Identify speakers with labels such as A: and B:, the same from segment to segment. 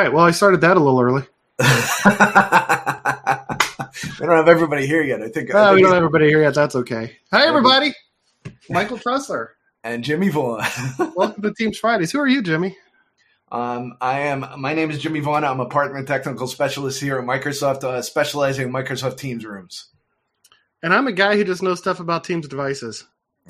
A: All right. Well, I started that a little early.
B: we don't have everybody here yet. I think.
A: Oh,
B: I
A: we don't have everybody here yet. That's okay. Hi, everybody. Michael Tressler.
B: and Jimmy Vaughn.
A: Welcome to Teams Fridays. Who are you, Jimmy?
B: um, I am. My name is Jimmy Vaughn. I'm a partner and technical specialist here at Microsoft, uh, specializing in Microsoft Teams rooms.
A: And I'm a guy who just knows stuff about Teams devices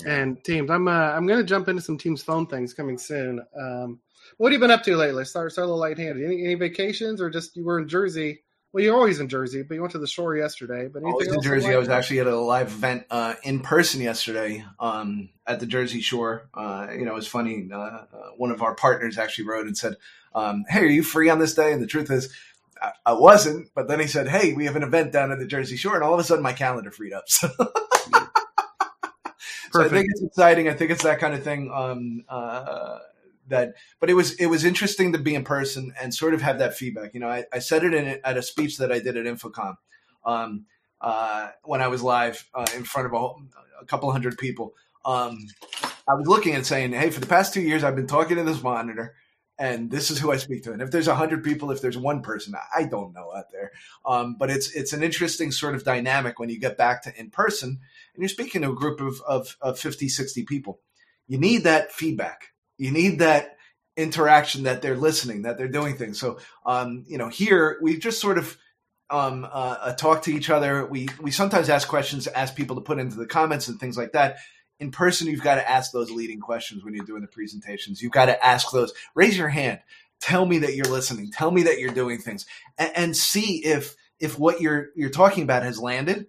A: and Teams. I'm uh, I'm going to jump into some Teams phone things coming soon. Um, what have you been up to lately? Start start a little light-handed. Any, any vacations or just you were in Jersey? Well, you're always in Jersey, but you went to the shore yesterday. But
B: Always in Jersey.
A: like
B: I was
A: that?
B: actually at a live event uh, in person yesterday um, at the Jersey Shore. Uh, you know, it was funny. Uh, uh, one of our partners actually wrote and said, um, "Hey, are you free on this day?" And the truth is, I, I wasn't. But then he said, "Hey, we have an event down at the Jersey Shore," and all of a sudden, my calendar freed up. So, so I think it's exciting. I think it's that kind of thing. Um, uh, that, but it was it was interesting to be in person and sort of have that feedback. You know, I, I said it in at a speech that I did at InfoComm um, uh, when I was live uh, in front of a, a couple hundred people. Um, I was looking and saying, "Hey, for the past two years, I've been talking to this monitor." And this is who I speak to. And if there's a hundred people, if there's one person, I don't know out there. Um, but it's it's an interesting sort of dynamic when you get back to in person and you're speaking to a group of, of, of 50, 60 people. You need that feedback. You need that interaction that they're listening, that they're doing things. So, um, you know, here we've just sort of um, uh, uh, talk to each other. We we sometimes ask questions, ask people to put into the comments and things like that. In person, you've got to ask those leading questions when you're doing the presentations. You've got to ask those. Raise your hand. Tell me that you're listening. Tell me that you're doing things, and, and see if if what you're you're talking about has landed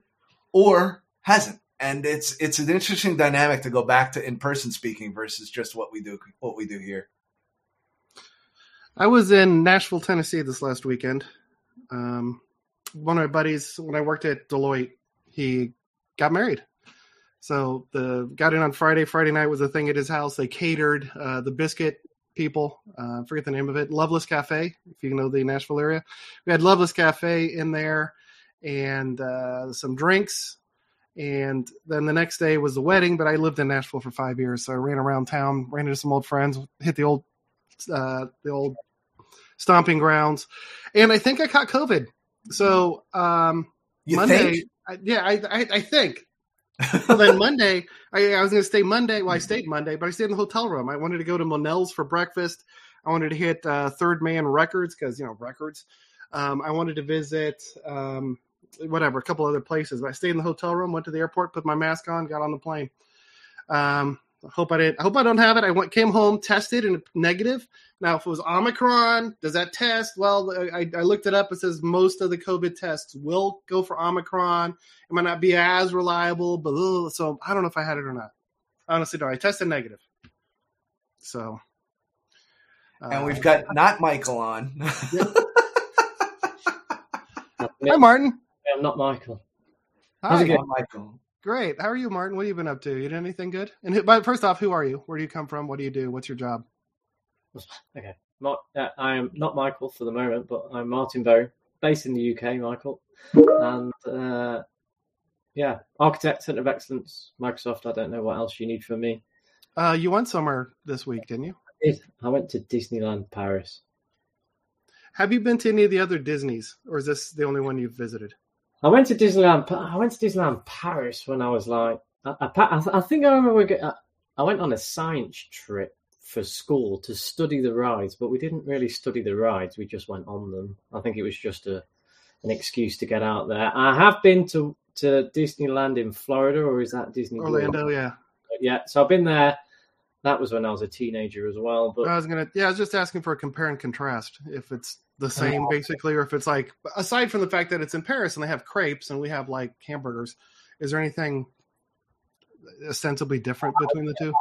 B: or hasn't. And it's it's an interesting dynamic to go back to in person speaking versus just what we do what we do here.
A: I was in Nashville, Tennessee this last weekend. Um, one of my buddies, when I worked at Deloitte, he got married. So the got in on Friday. Friday night was a thing at his house. They catered uh, the biscuit people. Uh, forget the name of it. Loveless Cafe, if you know the Nashville area. We had Loveless Cafe in there, and uh, some drinks. And then the next day was the wedding. But I lived in Nashville for five years, so I ran around town, ran into some old friends, hit the old uh, the old stomping grounds, and I think I caught COVID. So um,
B: You
A: Monday? I, yeah, I, I, I think. well, then Monday, I, I was going to stay Monday. Well, I stayed Monday, but I stayed in the hotel room. I wanted to go to Monell's for breakfast. I wanted to hit uh, Third Man Records because you know records. Um, I wanted to visit um, whatever a couple other places. But I stayed in the hotel room, went to the airport, put my mask on, got on the plane. Um, I hope I didn't. I hope I don't have it. I went, came home, tested, and negative. Now, if it was Omicron, does that test? Well, I, I looked it up. It says most of the COVID tests will go for Omicron. It might not be as reliable, but ugh, so I don't know if I had it or not. Honestly, no. I tested negative. So,
B: and
A: uh,
B: we've got not Michael on.
A: hi, Martin.
C: I'm not Michael.
A: Hi.
C: it going?
B: Michael.
A: Great. How are you, Martin? What have you been up to? You did anything good? And who, but first off, who are you? Where do you come from? What do you do? What's your job?
C: Okay. Mar- uh, I am not Michael for the moment, but I'm Martin Boam, based in the UK, Michael. And uh, yeah, architect, center of excellence, Microsoft. I don't know what else you need from me.
A: Uh, you went somewhere this week, didn't you?
C: I did. I went to Disneyland Paris.
A: Have you been to any of the other Disneys, or is this the only one you've visited?
C: I went to Disneyland. I went to Disneyland Paris when I was like, I, I, I think I remember. I, I went on a science trip for school to study the rides, but we didn't really study the rides. We just went on them. I think it was just a an excuse to get out there. I have been to to Disneyland in Florida, or is that Disney World?
A: Orlando, yeah.
C: Yeah, so I've been there. That was when I was a teenager as well. But
A: I was gonna, yeah, I was just asking for a compare and contrast. If it's the oh, same, basically, or if it's like, aside from the fact that it's in Paris and they have crepes and we have like hamburgers, is there anything ostensibly different between the two?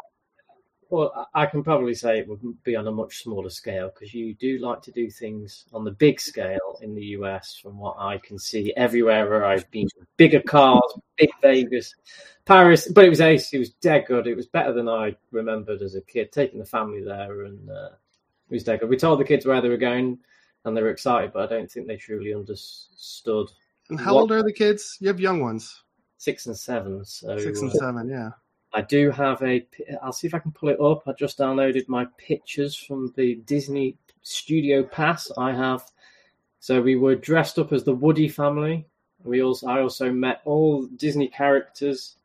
C: Well, I can probably say it would be on a much smaller scale because you do like to do things on the big scale in the US, from what I can see everywhere where I've been. Bigger cars, big Vegas, Paris, but it was ace. It was dead good. It was better than I remembered as a kid. Taking the family there, and uh, it was dead good. We told the kids where they were going, and they were excited, but I don't think they truly understood.
A: And how
C: What-
A: old are the kids? You have young ones,
C: Six and seven. So
A: six and
C: uh,
A: seven, yeah.
C: I do have a. I'll see if I can pull it up. I just downloaded my pictures from the Disney studio pass. I have. So we were dressed up as the Woody family. We also I also met all Disney characters.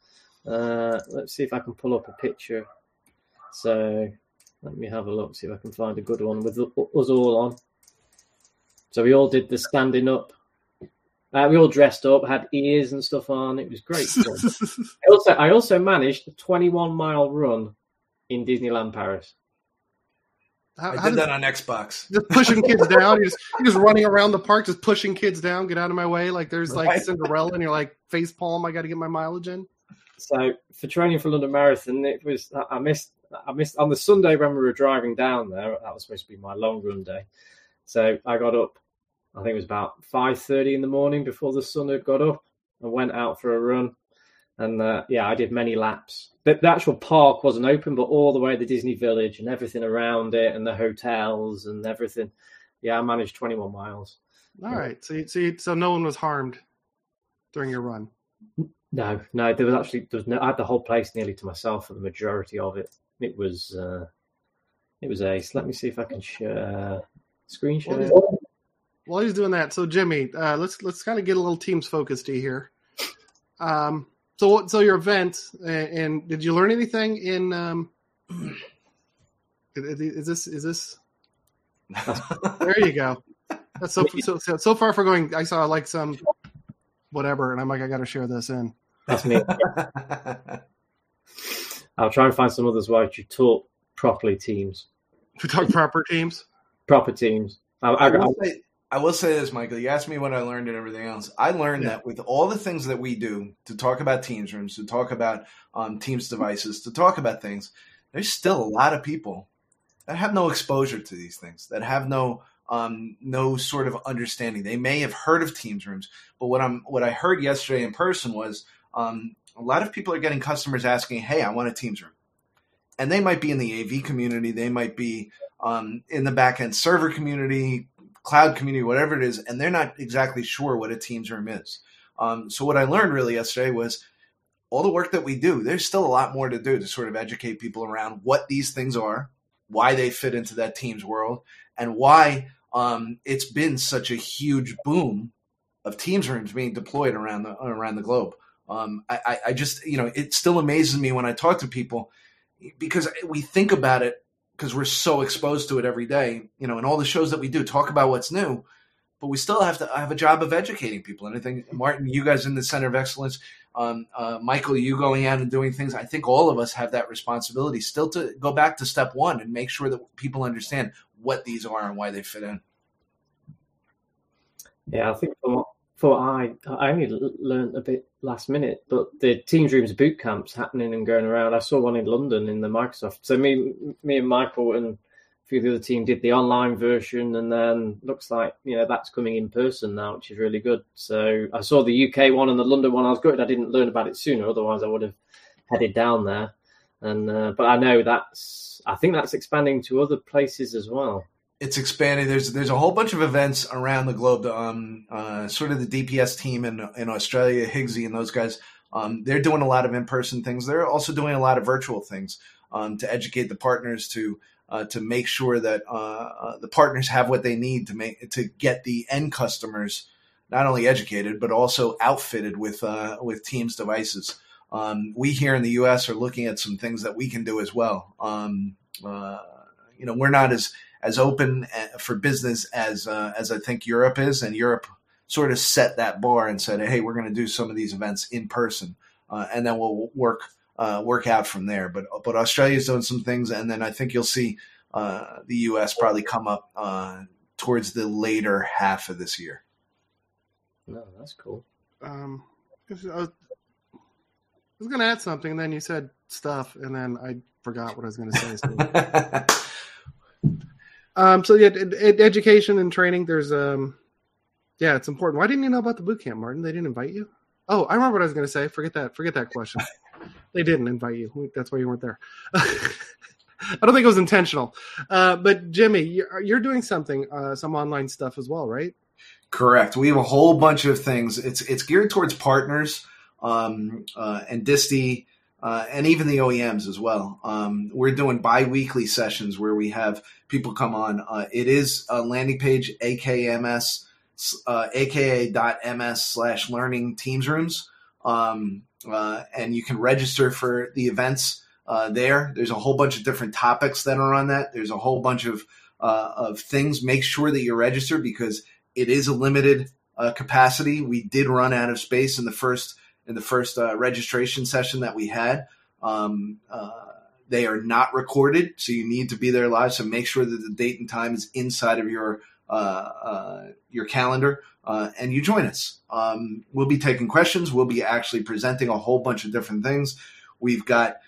C: Uh, let's see if I can pull up a picture. So let me have a look, see if I can find a good one with us all on. So we all did the standing up. Uh, we all dressed up, had ears and stuff on. It was great. I also I also managed a 21 mile run in Disneyland Paris.
B: How, I did that on Xbox.
A: Just pushing kids down. You're just, you're just running around the park, just pushing kids down. Get out of my way. Like there's like right. Cinderella, and you're like face palm. I got to get my mileage in.
C: So for training for London Marathon, it was I missed I missed on the Sunday when we were driving down there. That was supposed to be my long run day. So I got up. I think it was about five thirty in the morning before the sun had got up. I went out for a run, and uh, yeah, I did many laps. The, the, actual park wasn't open, but all the way to Disney Village and everything around it, and the hotels and everything. Yeah, I managed twenty one miles.
A: All right, so you, so you, so no one was harmed during your run.
C: No, no, there was actually there was no. I had the whole place nearly to myself for the majority of it. It was uh, it was ace. Let me see if I can share screen share.
A: While he's doing that, so Jimmy, uh, let's let's kind of get a little teams focused here. Um, so so your event, and did you learn anything in? Um, is this is this? there you go. That's so, so so far for going. I saw like some whatever, and I'm like, I got to share this in.
C: That's me. I'll try and find some others where you talk properly teams.
A: To talk proper teams?
C: Proper teams. I, I,
B: I, will say, I, will say, this, Michael. You asked me what I learned and everything else. I learned yeah. that with all the things that we do to talk about Teams rooms, to talk about um, Teams devices, to talk about things, there's still a lot of people that have no exposure to these things, that have no um, no sort of understanding. They may have heard of Teams rooms, but what I'm what I heard yesterday in person was um, a lot of people are getting customers asking, "Hey, I want a Teams room," and they might be in the AV community, they might be um, in the backend server community, cloud community, whatever it is, and they're not exactly sure what a Teams room is. Um, so what I learned really yesterday was all the work that we do. There's still a lot more to do to sort of educate people around what these things are, why they fit into that Teams world, and why um, it's been such a huge boom of Teams rooms being deployed around the around the globe. Um, I, I just, you know, it still amazes me when I talk to people because we think about it because we're so exposed to it every day, you know, and all the shows that we do talk about what's new, but we still have to have a job of educating people. And I think Martin, you guys in the Center of Excellence, um, uh, Michael, you going out and doing things. I think all of us have that responsibility still to go back to step one and make sure that people understand what these are and why they fit in.
C: Yeah, I think for I I only learned a bit last minute, but the Teams Rooms boot camps happening and going around. I saw one in London in the Microsoft. So me me and Michael and a few of the other team did the online version, and then looks like you know that's coming in person now, which is really good. So I saw the UK one and the London one. I was good. I didn't learn about it sooner, otherwise I would have headed down there. And uh, but I know that's I think that's expanding to other places as well
B: it's expanding. There's there's a whole bunch of events around the globe. Um, uh, sort of the DPS team in in Australia, Higgsy and those guys. Um, they're doing a lot of in person things. They're also doing a lot of virtual things um, to educate the partners to uh, to make sure that uh, uh, the partners have what they need to make to get the end customers not only educated but also outfitted with uh, with Teams devices. Um, we here in the U.S. are looking at some things that we can do as well. Um, uh, you know, we're not as as open uh, for business as uh, as I think Europe is, and Europe sort of set that bar and said, "Hey, we're going to do some of these events in person, uh, and then we'll work uh, work out from there." But but Australia's doing some things, and then I think you'll see uh, the U.S. probably come up uh, towards the later half of this year.
C: No, that's cool.
A: Um, I was, was going to add something, and then you said stuff, and then I forgot what I was going to say. So. Um, so yeah, ed- education and training. There's um, yeah, it's important. Why didn't you know about the boot camp, Martin? They didn't invite you. Oh, I remember what I was going to say. Forget that. Forget that question. they didn't invite you. That's why you weren't there. I don't think it was intentional. Uh, but Jimmy, you're, you're doing something, uh, some online stuff as well, right?
B: Correct. We have a whole bunch of things. It's it's geared towards partners um, uh, and Disty uh, and even the OEMs as well. Um, we're doing bi-weekly sessions where we have people come on. Uh, it is a landing page, AKMS, uh, aka.ms slash learning teams rooms. Um, uh, and you can register for the events uh, there. There's a whole bunch of different topics that are on that. There's a whole bunch of, uh, of things. Make sure that you're registered because it is a limited uh, capacity. We did run out of space in the first in the first uh, registration session that we had. Um, uh, they are not recorded, so you need to be there live. So make sure that the date and time is inside of your uh, uh, your calendar, uh, and you join us. Um, we'll be taking questions. We'll be actually presenting a whole bunch of different things. We've got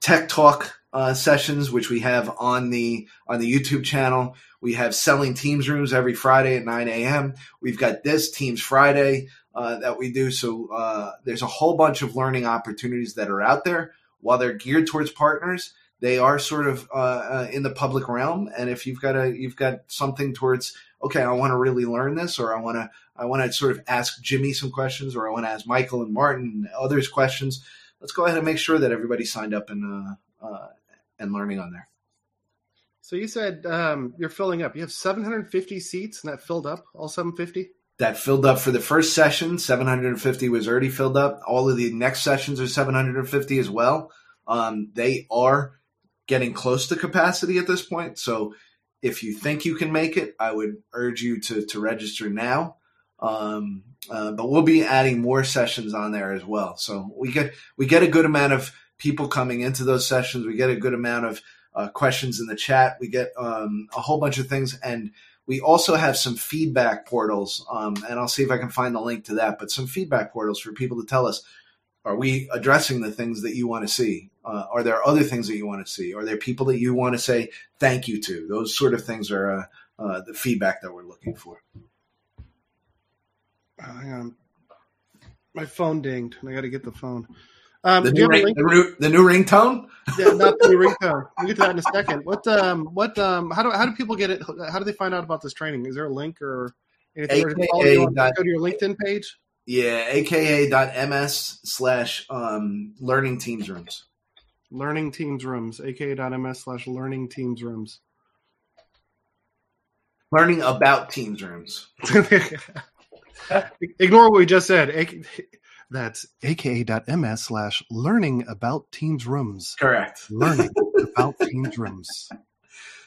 B: tech talk uh, sessions, which we have on the on the YouTube channel. We have selling teams rooms every Friday at 9 a.m. We've got this Teams Friday uh, that we do. So uh, there's a whole bunch of learning opportunities that are out there. While they're geared towards partners, they are sort of uh, uh, in the public realm. And if you've got a you've got something towards okay, I want to really learn this, or I want to I want to sort of ask Jimmy some questions, or I want to ask Michael and Martin and others questions. Let's go ahead and make sure that everybody signed up and uh, and learning on there.
A: So you said um, you're filling up. You have 750 seats, and that filled up all 750.
B: That filled up for the first session. 750 was already filled up. All of the next sessions are 750 as well. Um, they are getting close to capacity at this point. So if you think you can make it, I would urge you to to register now. Um, uh, but we'll be adding more sessions on there as well. So we get we get a good amount of people coming into those sessions. We get a good amount of uh, questions in the chat. We get um, a whole bunch of things, and we also have some feedback portals. Um, and I'll see if I can find the link to that. But some feedback portals for people to tell us: Are we addressing the things that you want to see? Uh, are there other things that you want to see? Are there people that you want to say thank you to? Those sort of things are uh, uh the feedback that we're looking for.
A: Hang on, my phone dinged, and I got to get the phone. Um,
B: the, new ring, the, the, new ringtone?
A: yeah, not the new ringtone. We'll get to that in a second. What um what um how do how do people get it? How do they find out about this training? Is there a link or anything? AKA or dot, go to your LinkedIn page.
B: Yeah, aka.ms slash um learning teams rooms.
A: Learning teams rooms. aka.ms slash learning teams rooms.
B: Learning about teams rooms.
A: Ignore what we just said. That's aka.ms slash learning about Teams rooms.
B: Correct.
A: Learning about Teams rooms.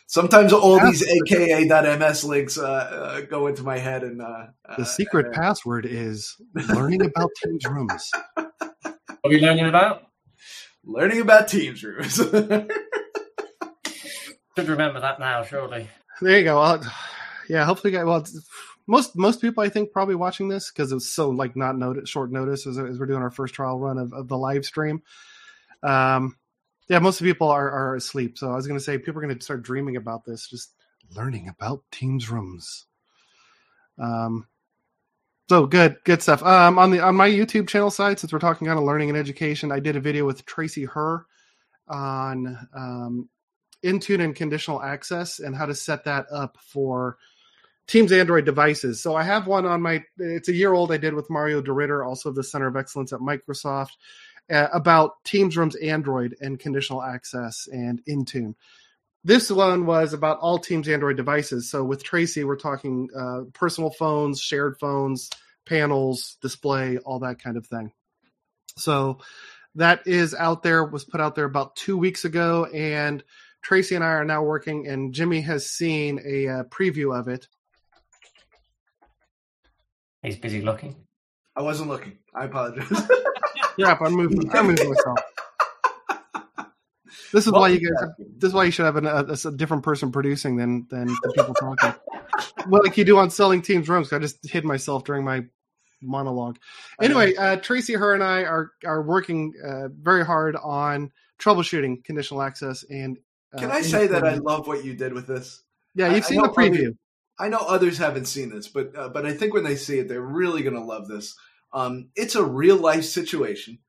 B: Sometimes all these aka.ms links uh, uh, go into my head, and uh,
A: the secret uh, password is learning about Teams rooms.
D: What are we learning about?
B: Learning about Teams rooms. Should
D: remember that now, surely.
A: There you go. Well, yeah, hopefully, well, most most people I think probably watching this because it's so like not notice short notice as, as, we're doing our first trial run of, of the live stream. Um, yeah, most people are, are asleep. So I was going to say people are going to start dreaming about this, just learning about Teams rooms. Um, so good, good stuff. Um, on the on my YouTube channel side, since we're talking kind of learning and education, I did a video with Tracy Herr on um, Intune and conditional access and how to set that up for Teams Android devices. So I have one on my. It's a year old. I did with Mario DeRitter, also the Center of Excellence at Microsoft, uh, about Teams Rooms Android and conditional access and Intune. This one was about all Teams Android devices. So with Tracy, we're talking uh, personal phones, shared phones, panels, display, all that kind of thing. So that is out there. Was put out there about two weeks ago, and Tracy and I are now working. And Jimmy has seen a uh, preview of it
D: He's busy looking.
B: I wasn't looking. I apologize.
A: yeah, I'm moving. I'm moving myself. This is why you guys. This is why you should have an, a, a, different person producing than than the people talking. well, like you do on selling teams rooms. I just hid myself during my monologue. Anyway, uh, Tracy, her, and I are are working uh, very hard on troubleshooting conditional access. And
B: uh, can I say that I love what you did with this?
A: Yeah, you've I, seen I the preview.
B: I know others haven't seen this, but uh, but I think when they see it, they're really going to love this. Um, it's a real life situation,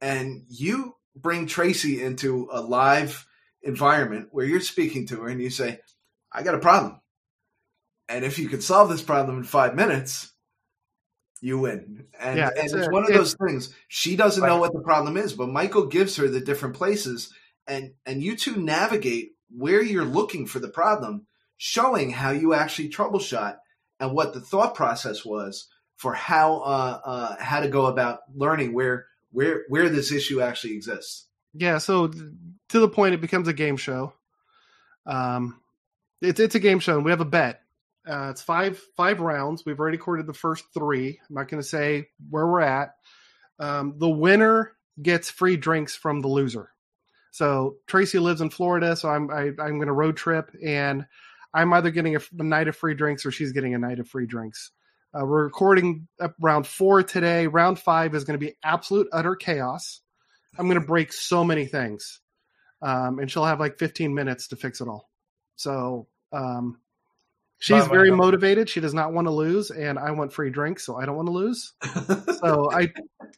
B: and you bring Tracy into a live environment where you're speaking to her, and you say, "I got a problem," and if you can solve this problem in five minutes, you win. And,
A: Yeah,
B: and
A: it's
B: it's,
A: a-
B: one of
A: it's-
B: those things. She doesn't
C: Right.
B: know what the problem is, but Michael gives her the different places, and and you two navigate where you're looking for the problem, showing how you actually troubleshot and what the thought process was for how uh, uh, how to go about learning where where where this issue actually exists.
A: Yeah, so to the point, it becomes a game show. Um, it's it's a game show, and we have a bet. Uh, it's five five rounds. We've already recorded the first three. I'm not going to say where we're at. Um, the winner gets free drinks from the loser. So Tracy lives in Florida, so I'm I, I'm going to road trip, and I'm either getting a, a night of free drinks or she's getting a night of free drinks. Uh, we're recording up round four today. Round five is going to be absolute utter chaos. I'm going to break so many things, um, and she'll have like 15 minutes to fix it all. So um, she's very motivated. She does not want to lose, and I want free drinks, so I don't want to lose. So I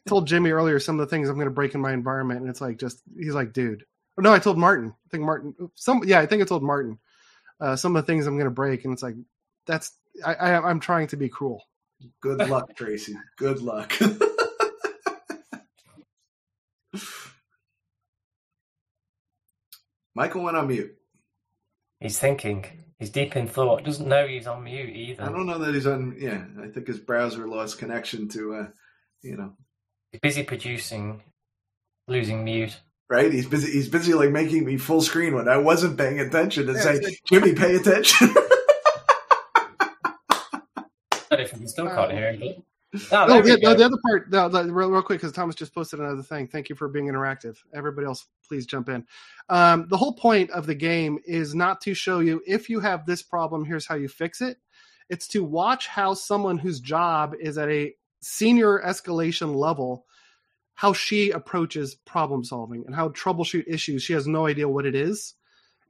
A: told Jimmy earlier some of the things I'm going to break in my environment, and it's like just he's like, dude. Oh, no, I told Martin. I think Martin. Some yeah, I think I told Martin uh, some of the things I'm going to break, and it's like that's I, I I'm trying to be cruel.
B: Good luck, Tracy. Good luck. Michael went on mute.
C: He's thinking. He's deep in thought. Doesn't know he's on mute either.
B: I don't know that he's on. Yeah, I think his browser lost connection to, uh, you know,
C: He's busy producing, losing mute.
B: Right. He's busy. He's busy like making me full screen when I wasn't paying attention and
A: Yeah,
B: say,
A: like-
B: "Jimmy, pay attention."
C: I don't still can't. But... Oh,
A: Oh,
C: there we
A: yeah, no, the other part, no, the- real, real quick, because Thomas just posted another thing. Thank you for being interactive. Everybody else, please jump in. Um, the whole point of the game is not to show you if you have this problem, here's how you fix it. It's to watch how someone whose job is at a senior escalation level, how she approaches problem solving and how troubleshoot issues. She has no idea what it is.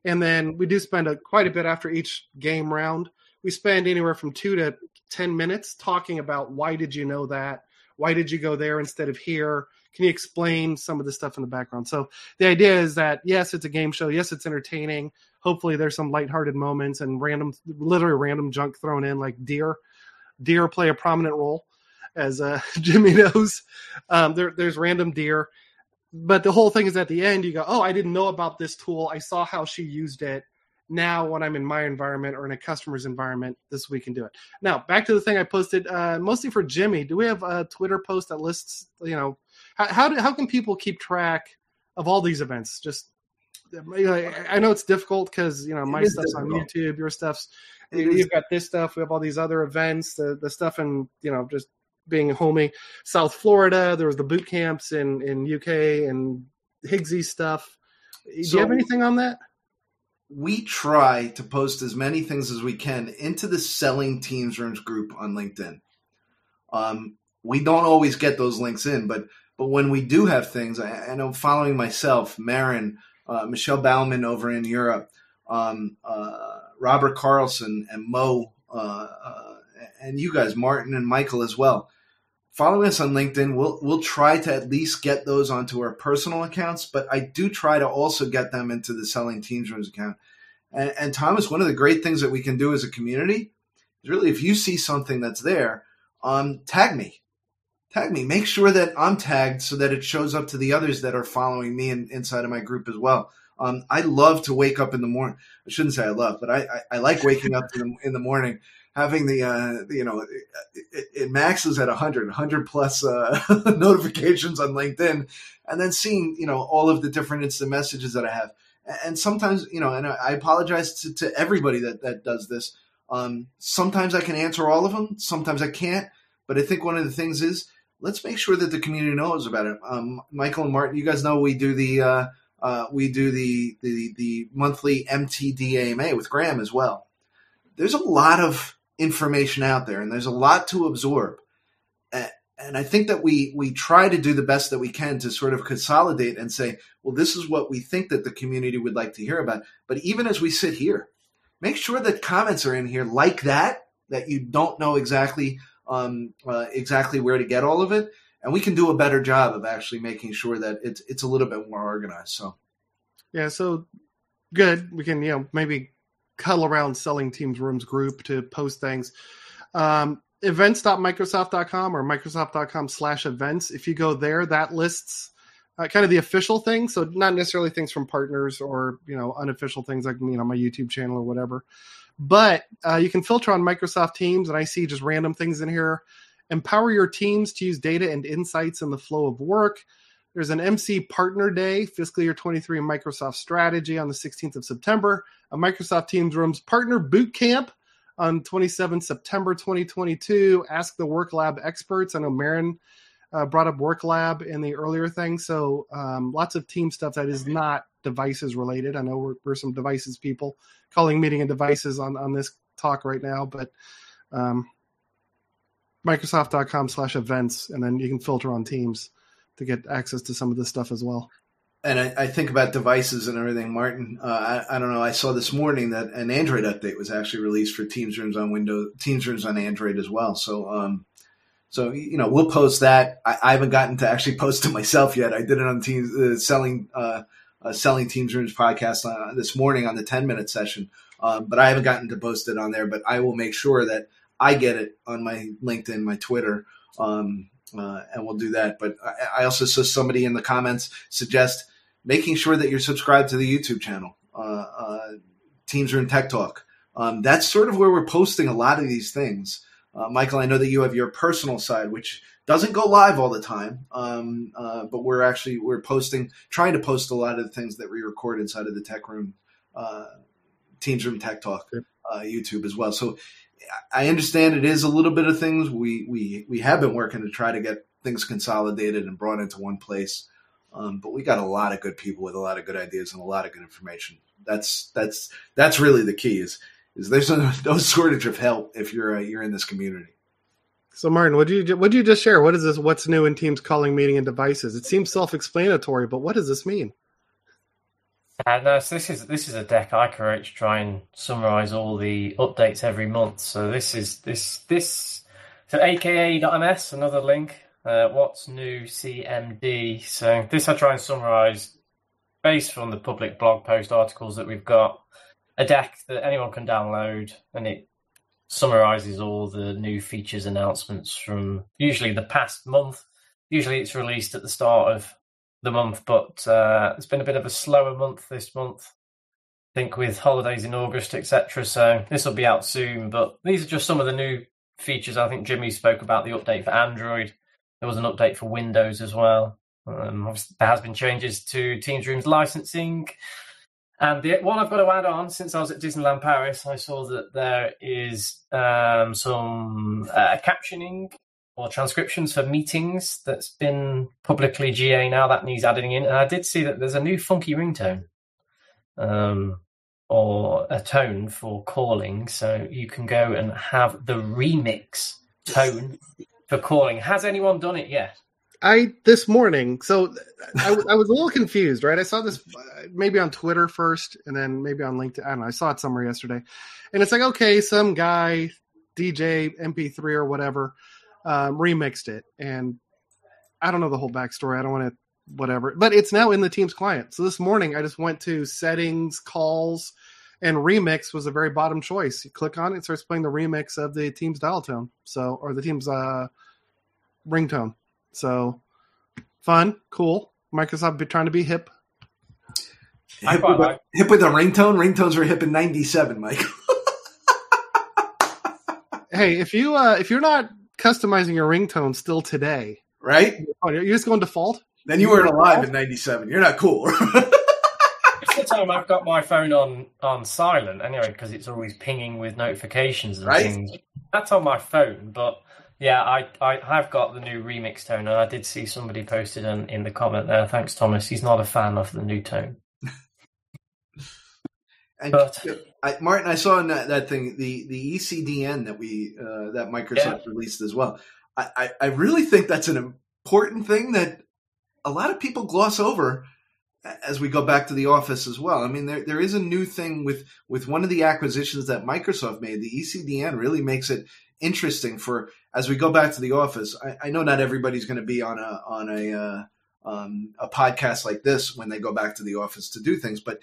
A: And then we do spend a, quite a bit after each game round. We spend anywhere from two to 10 minutes talking about why did you know that? Why did you go there instead of here? Can you explain some of the stuff in the background? So the idea is that yes, it's a game show. Yes, it's entertaining. Hopefully there's some lighthearted moments and random, literally random junk thrown in like deer. Deer play a prominent role as uh, Jimmy knows. Um, there, there's random deer. But the whole thing is at the end, you go, oh, I didn't know about this tool. I saw how she used it now when I'm in my environment or in a customer's environment, this we can do it. Now back to the thing I posted, uh, mostly for Jimmy. Do we have a Twitter post that lists, you know, how how, do, how can people keep track of all these events? Just I know it's difficult because you know my stuff's on. YouTube, your stuff's you've got this stuff. We have all these other events, the the stuff in you know just being homey, South Florida. There was the boot camps in in UK and Higgsy stuff. Do you have anything on that?
B: we try to post as many things as we can into the selling teams rooms group on linkedin um, we don't always get those links in but but when we do have things i, I know following myself marin uh, michelle bauman over in europe um, uh, robert carlson and mo uh, uh, and you guys martin and michael as well following us on linkedin we'll we'll try to at least get those onto our personal accounts but i do try to also get them into the selling teams rooms account and, and Thomas, one of the great things that we can do as a community is really if you see something that's there, um, tag me. Tag me. Make sure that I'm tagged so that it shows up to the others that are following me in, inside of my group as well. Um, I love to wake up in the morning. I shouldn't say I love, but I, I, I like waking up in the, in the morning, having the, uh, you know, it, it, maxes at 100, 100 plus uh, notifications on LinkedIn, and then seeing, you know, all of the different instant messages that I have. And sometimes you know and i apologize to, to everybody that, that does this. Um, sometimes i can answer all of them sometimes i can't but i think one of the things is let's make sure that the community knows about it. Um, michael and martin you guys know we do the uh, uh, we do the, the the monthly MTD AMA with graham as well. There's a lot of information out there and there's a lot to absorb and I think that we we try to do the best that we can to sort of consolidate and say, well, this is what we think that the community would like to hear about. But even as we sit here, make sure that comments are in here like that that you don't know exactly um, uh, exactly where to get all of it, and we can do a better job of actually making sure that it's it's a little bit more organized. So
A: Yeah, so good. We can, you know, maybe cuddle around selling teams rooms group to post things. Um, events.microsoft.com or microsoft.com slash events. If you go there, that lists uh, kind of the official things. So not necessarily things from partners or, you know, unofficial things like, you know, my YouTube channel or whatever. But uh, you can filter on Microsoft Teams, and I see just random things in here. Empower your teams to use data and insights in the flow of work. There's an MC Partner Day, fiscal year 23 Microsoft Strategy on the 16th of September. A Microsoft Teams Rooms Partner Boot Camp on 27 September 2022. Ask the Work Lab experts. I know Marin uh, brought up Work Lab in the earlier thing. So um, lots of team stuff that is not devices related. I know we're, we're, some devices people calling meeting and devices on, on this talk right now, but um, Microsoft.com slash events, and then you can filter on Teams to get access to some of this stuff as well.
B: And I, I think about devices and everything, Martin. Uh, I, I, don't know. I saw this morning that an Android update was actually released for Teams Rooms on Windows, Teams Rooms on Android as well. So, um, so you know, we'll post that. I, I, haven't gotten to actually post it myself yet. I did it on Teams uh, selling uh, uh, selling Teams Rooms podcast uh, this morning on the ten minute session, um, but I haven't gotten to post it on there. But I will make sure that I get it on my LinkedIn, my Twitter, um, uh, and we'll do that. But I, I, also saw somebody in the comments suggest making sure that you're subscribed to the YouTube channel, uh, Teams Room Tech Talk. Um, that's sort of where we're posting a lot of these things. Uh, Michael, I know that you have your personal side, which doesn't go live all the time, um, uh, but we're actually we're posting, trying to post a lot of the things that we record inside of the Tech Room, uh, Teams Room Tech Talk uh, YouTube as well. So I understand it is a little bit of things. We we we have been working to try to get things consolidated and brought into one place. Um, but we got a lot of good people with a lot of good ideas and a lot of good information. That's that's that's really the key. Is is there's no, no shortage of help if you're uh, you're in this community.
A: So, Martin, what you what you just share? What is this? What's new in Teams calling meeting and devices? It seems self-explanatory, but what does this mean?
C: Uh, so this is this is a deck I create to try and summarize all the updates every month. So this is this this so aka.ms another link. Uh, what's new CMD? So this I try and summarize based from the public blog post articles that we've got a deck that anyone can download, and it summarizes all the new features announcements from usually the past month. Usually it's released at the start of the month, but uh, it's been a bit of a slower month this month. I think with holidays in August, etc. So this will be out soon. But these are just some of the new features. I think Jimmy spoke about the update for Android. There was an update for Windows as well. Um, there has been changes to Teams Rooms licensing. And the one I've got to add on, since I was at Disneyland Paris, I saw that there is um, some uh, captioning or transcriptions for meetings that's been publicly GA now. That needs adding in. And I did see that there's a new funky ringtone um, or a tone for calling. So you can go and have the remix tone for calling. Has anyone done it yet?
A: I this morning, so I, I, was a little confused, right? I saw this maybe on Twitter first, and then maybe on LinkedIn. I don't know. I saw it somewhere yesterday, and it's like, okay, some guy DJ MP3 or whatever um, remixed it, and I don't know the whole backstory. I don't want to whatever, but it's now in the Teams client. So this morning, I just went to settings, calls, and remix was a very bottom choice. You click on it, it starts playing the remix of the Teams dial tone, so or the Teams uh, ringtone. So fun, cool. Microsoft be trying to be hip.
B: Hip with, a, hip with a ringtone. Ringtones were hip in '97, Mike.
A: hey, if you uh, if you're not customizing your ringtone still today,
B: right?
A: You're just going default.
B: Then you weren't alive in '97. You're not cool.
C: it's the time I've got my phone on on silent anyway because it's always pinging with notifications and right? things. That's on my phone, but yeah, I, I have got the new remix tone, and I did see somebody posted in, in the comment there. Thanks, Thomas. He's not a fan of the new tone.
B: and but, I, Martin, I saw in that, that thing the the ECDN that we uh, that Microsoft yeah. released as well. I, I, I really think that's an important thing that a lot of people gloss over as we go back to the office as well. I mean, there there is a new thing with with one of the acquisitions that Microsoft made. The ECDN really makes it interesting for as we go back to the office. I, I know not everybody's going to be on a on a uh, um, a podcast like this when they go back to the office to do things, but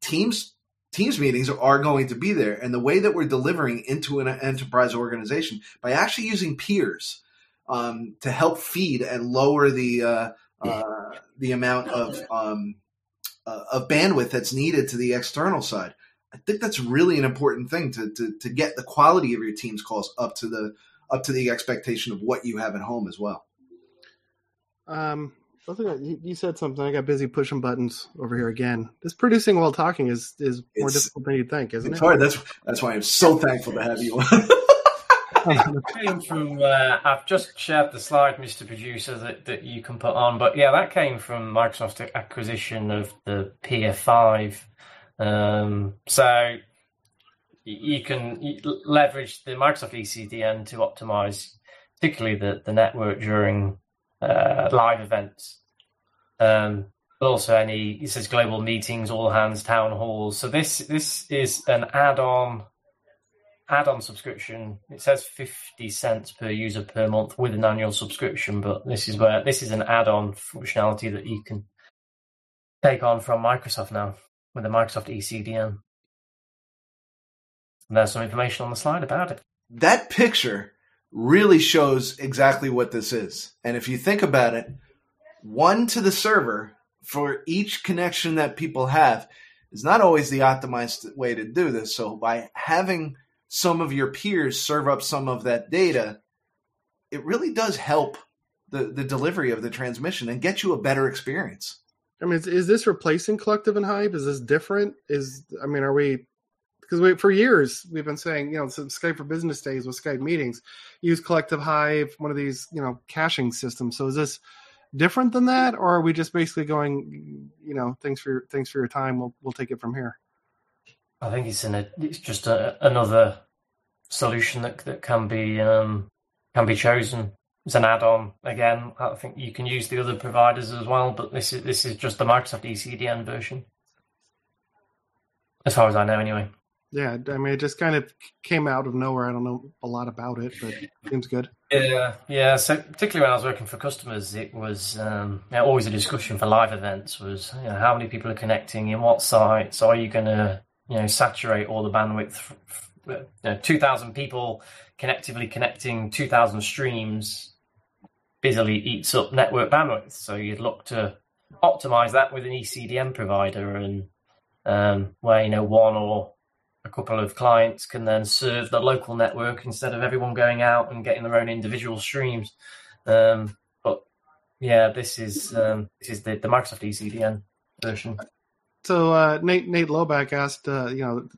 B: teams Teams meetings are going to be there, and the way that we're delivering into an enterprise organization by actually using peers um, to help feed and lower the uh, uh, the amount of um, uh, of bandwidth that's needed to the external side. I think that's really an important thing to, to to get the quality of your team's calls up to the up to the expectation of what you have at home as well.
A: Um, you said something. I got busy pushing buttons over here again. This producing while talking is is more it's, difficult than you think, isn't
B: it's
A: it?
B: hard. That's that's why I'm so thankful to have you on.
C: came from. Uh, I've just shared the slide, Mr. Producer, that, that you can put on. But yeah, that came from Microsoft's acquisition of the Peer5. Um, so you can leverage the Microsoft ECDN to optimize, particularly the, the network during uh, live events. Um, but also any it says global meetings, all hands, town halls. So this this is an add-on add-on subscription. It says fifty cents per user per month with an annual subscription, but this is where this is an add-on functionality that you can take on from Microsoft now with the Microsoft ECDN. And there's some information on the slide about it.
B: That picture really shows exactly what this is. And if you think about it, one to the server for each connection that people have is not always the optimized way to do this. So by having some of your peers serve up some of that data, it really does help the, the delivery of the transmission and get you a better experience.
A: I mean, is, is this replacing Kollective and Hive? Is this different? Is I mean, are we because we for years we've been saying you know Skype for Business Days with Skype meetings use Kollective Hive, one of these you know caching systems. So is this different than that, or are we just basically going you know thanks for your, thanks for your time, we'll we'll take it from here?
C: I think it's in a, it's just a, another solution that that can be um, can be chosen. It's an add-on. Again, I think you can use the other providers as well, but this is this is just the Microsoft ECDN version, as far as I know, anyway.
A: Yeah, I mean, it just kind of came out of nowhere. I don't know a lot about it, but it seems good.
C: Yeah, yeah. So particularly when I was working for customers, it was um, always a discussion for live events. Was you know, how many people are connecting in what sites? Are you going to you know saturate all the bandwidth? You know, two thousand people connectively connecting two thousand streams busily eats up network bandwidth. So you'd look to optimize that with an ECDN provider, and um, where you know one or a couple of clients can then serve the local network instead of everyone going out and getting their own individual streams. Um, but yeah, this is um, this is the, the Microsoft ECDN version.
A: So uh, Nate Nate Loback asked, uh, you know,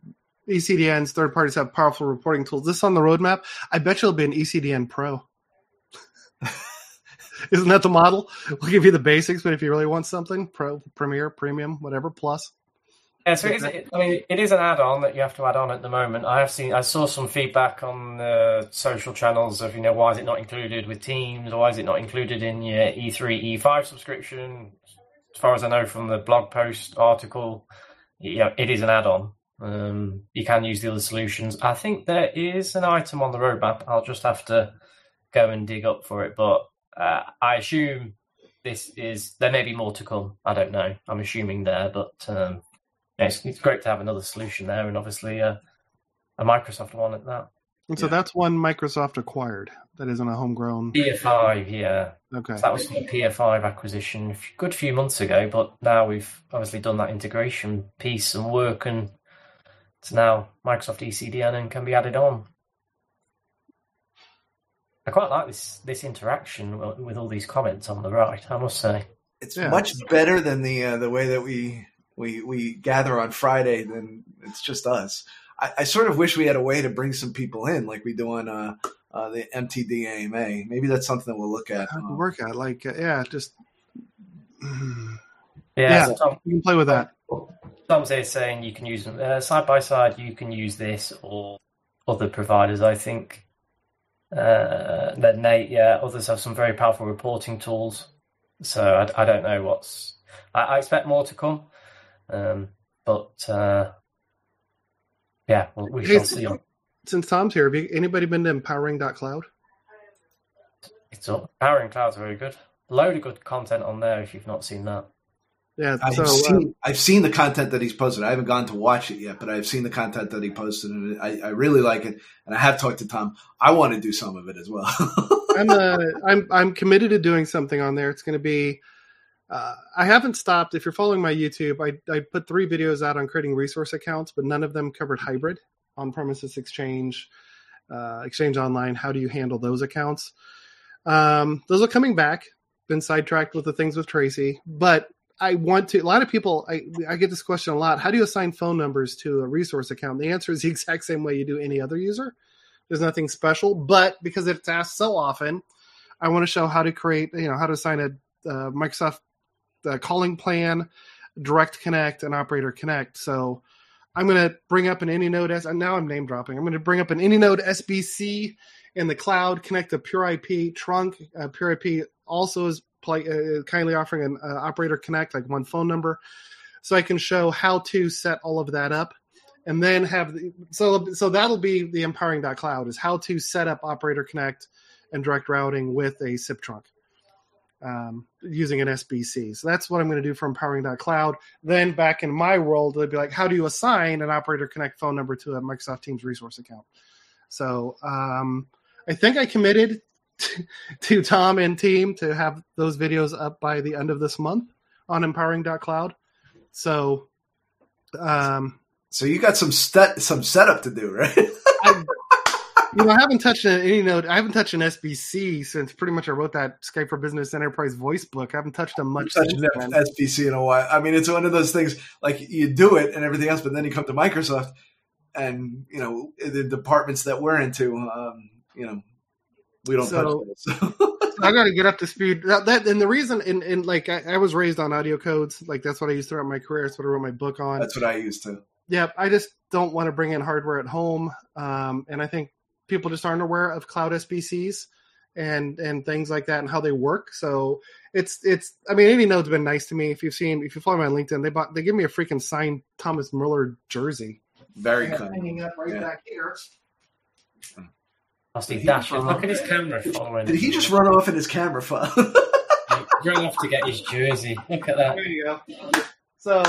A: ECDNs third parties have powerful reporting tools. This on the roadmap? I bet you it'll be an ECDN Pro. Isn't that the model? We'll give you the basics, but if you really want something, Pro, Premier, Premium, whatever, Plus.
C: Yeah, so it is, I mean, it is an add-on that you have to add on at the moment. I have seen, I saw some feedback on the social channels of, you know, why is it not included with Teams, or why is it not included in your E3, E5 subscription? As far as I know from the blog post article, yeah, it is an add-on. Um, you can use the other solutions. I think there is an item on the roadmap. I'll just have to go and dig up for it, but uh, I assume this is there may be more to come. I don't know. I'm assuming there, but um, yeah, it's, it's, great to have another solution there, and obviously uh, a Microsoft one at that.
A: And so yeah. that's one Microsoft acquired. That isn't a homegrown.
C: Peer5, yeah.
A: Okay.
C: So that was the Peer5 acquisition a good few months ago, but now we've obviously done that integration piece and work, and it's now Microsoft ECDN and can be added on. I quite like this this interaction with all these comments on the right. I must say,
B: it's yeah. much better than the uh, the way that we we we gather on Friday, then it's just us. I, I, sort of wish we had a way to bring some people in, like we do on uh, uh, the MTD AMA. Maybe that's something that we'll look at.
A: Um, work at like uh, yeah, just
C: yeah, yeah
A: Tom, you can play with that.
C: Tom's here saying you can use them uh, side by side. You can use this or other providers. I think. Uh, then Nate, yeah, others have some very powerful reporting tools. So I, I don't know what's. I, I expect more to come. Um, but uh, yeah, well, we shall see.
A: Since Tom's here, have you, anybody been to empowering.cloud?
C: It's up. Empowering Cloud's very good. Load of good content on there if you've not seen that.
A: Yeah.
B: I've
A: So uh,
B: seen I've seen the content that he's posted. I haven't gone to watch it yet, but I've seen the content that he posted, and I, I really like it. And I have talked to Tom. I want to do some of it as well.
A: I'm uh, I'm I'm committed to doing something on there. It's going to be. Uh, I haven't stopped. If you're following my YouTube, I I put three videos out on creating resource accounts, but none of them covered hybrid on premises exchange, uh, exchange online. How do you handle those accounts? Um, those are coming back. Been sidetracked with the things with Tracy, but I want to. A lot of people, I I get this question a lot. How do you assign phone numbers to a resource account? The answer is the exact same way you do any other user. There's nothing special, but because it's asked so often, I want to show how to create, you know, how to assign a uh, Microsoft uh, calling plan, Direct Connect, and Operator Connect. So I'm going to bring up an AnyNode S. And now I'm name dropping. I'm going to bring up an AnyNode SBC in the cloud, connect a Pure IP trunk. Uh, Pure IP also is play, uh, kindly offering an uh, Operator Connect, like one phone number, so I can show how to set all of that up and then have the, so so that'll be the empowering.cloud is how to set up operator connect and direct routing with a SIP trunk um, using an SBC. So that's what I'm going to do for empowering.cloud. Then back in my world, it'd be like, how do you assign an operator connect phone number to a Microsoft Teams resource account? So um, I think I committed to, to Tom and team to have those videos up by the end of this month on empowering.cloud. So um,
B: so you got some st- some setup to do, right?
A: I, you know, I haven't touched an, AnyNode. I haven't touched an SBC since pretty much I wrote that Skype for Business Enterprise voice book. I haven't touched them much
B: Touch
A: since
B: an. SBC in a while. I mean, it's one of those things like you do it and everything else, but then you come to Microsoft, and you know the departments that we're into, um, you know, we don't
A: So-
B: touch those.
A: I got to get up to speed. That, that and the reason, and, and like I, I was raised on AudioCodes. Like that's what I used throughout my career. That's what I wrote my book on.
B: That's what I used to.
A: yeah, I just don't want to bring in hardware at home. Um, and I think people just aren't aware of cloud SBCs and and things like that and how they work. So it's it's I mean AnyNode's been nice to me. If you've seen if you follow me on LinkedIn, they bought they give me a freaking signed Thomas Muller jersey.
B: Very
A: I have hanging up right
B: Yeah.
A: back here.
C: Nasty
B: Did he-
C: Dasher. Look at his camera following.
B: Did he just run off in his camera phone?
C: He ran off to get his jersey. Look at that.
A: There you go. So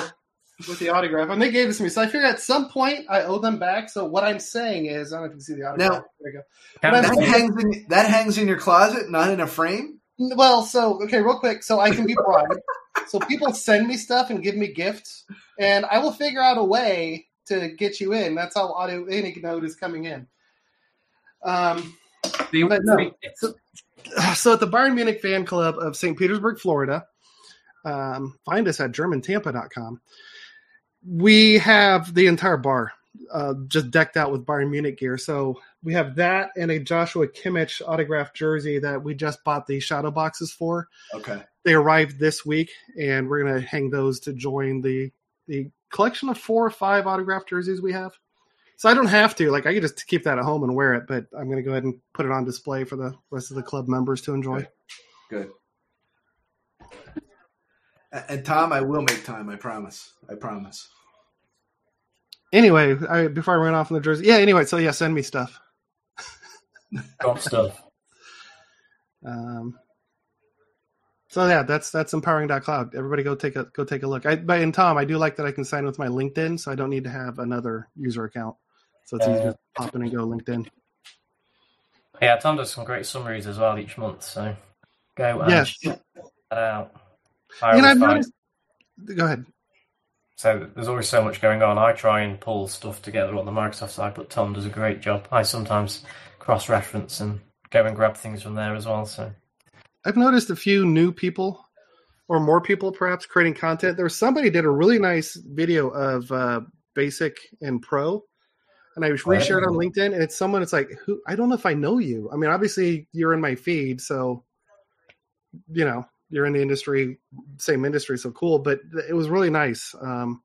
A: with the autograph, and they gave this to me. So I figured at some point I owe them back. So what I'm saying is, I don't know if you can see the autograph.
B: Now-
A: there you go.
C: Camera-
B: that hangs in that hangs in your closet, not in a frame.
A: Well, so okay, real quick, so I can be bribed. so people send me stuff and give me gifts, and I will figure out a way to get you in. That's how audio AnyNode is coming in. Um,
C: The-
A: but no. So, so at the Bayern Munich fan club of St. Petersburg, Florida, um, find us at germantampa.com. We have the entire bar uh, just decked out with Bayern Munich gear. So we have that and a Joshua Kimmich autographed jersey that we just bought the shadow boxes for.
B: Okay.
A: They arrived this week, and we're going to hang those to join the the collection of four or five autographed jerseys we have. So I don't have to. Like I could just keep that at home and wear it, but I'm going to go ahead and put it on display for the rest of the club members to enjoy.
B: Good. A- And Tom, I will make time. I promise. I promise.
A: Anyway, I, before I ran off in the jersey, yeah. Anyway, so yeah, send me stuff.
C: Got stuff.
A: Um, so yeah, that's that's empowering.cloud. Everybody go take a go take a look. I but and Tom, I do like that I can sign with my LinkedIn, so I don't need to have another user account. So it's easy to pop in and go LinkedIn.
C: Yeah, Tom does some great summaries as well each month. So go and
A: Yes.
C: check that out. I
A: You know, I've noticed. Go ahead.
C: So there's always so much going on. I try and pull stuff together on the Microsoft side, but Tom does a great job. I sometimes cross-reference and go and grab things from there as well. So
A: I've noticed a few new people, or more people perhaps, creating content. There was somebody did a really nice video of uh, Basic and Pro, and I reshared on LinkedIn. And it's someone. It's like, who? I don't know if I know you. I mean, obviously you're in my feed, so you know you're in the industry, same industry, so cool. But it was really nice. Um,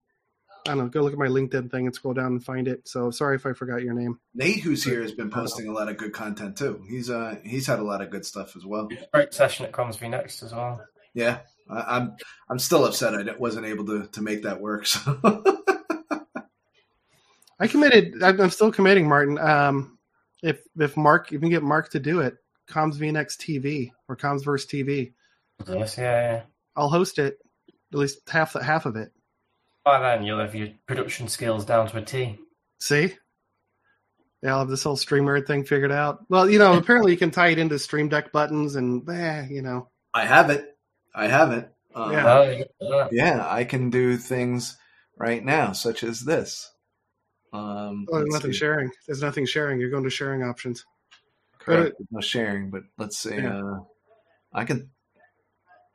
A: I don't know. Go look at my LinkedIn thing and scroll down and find it. So sorry if I forgot your name.
B: Nate, who's here, has been posting a lot of good content too. He's uh he's had a lot of good stuff as well.
C: great session at Commsverse next as well.
B: Yeah, I, I'm I'm still upset I wasn't able to to make that work. So
A: I committed. I'm I'm still committing, Martin. Um, if if Mark, if you can get Mark to do it, Comms VNX TV or Commsverse TV,
C: Yes, yeah, yeah.
A: I'll host it. at least half the half of it.
C: By then, you'll have your production skills down to a T.
A: See? Yeah, I'll have this whole streamer thing figured out. Well, you know, apparently you can tie it into Stream Deck buttons and, eh, you know.
B: I have it. I have it. Um,
A: Yeah.
C: Oh, you
B: yeah, I can do things right now, such as this. Um,
A: Oh, there's nothing
B: see.
A: sharing. There's nothing sharing. You're going to sharing options.
B: Correct. No sharing, but let's see.
A: Yeah.
B: Uh, I can.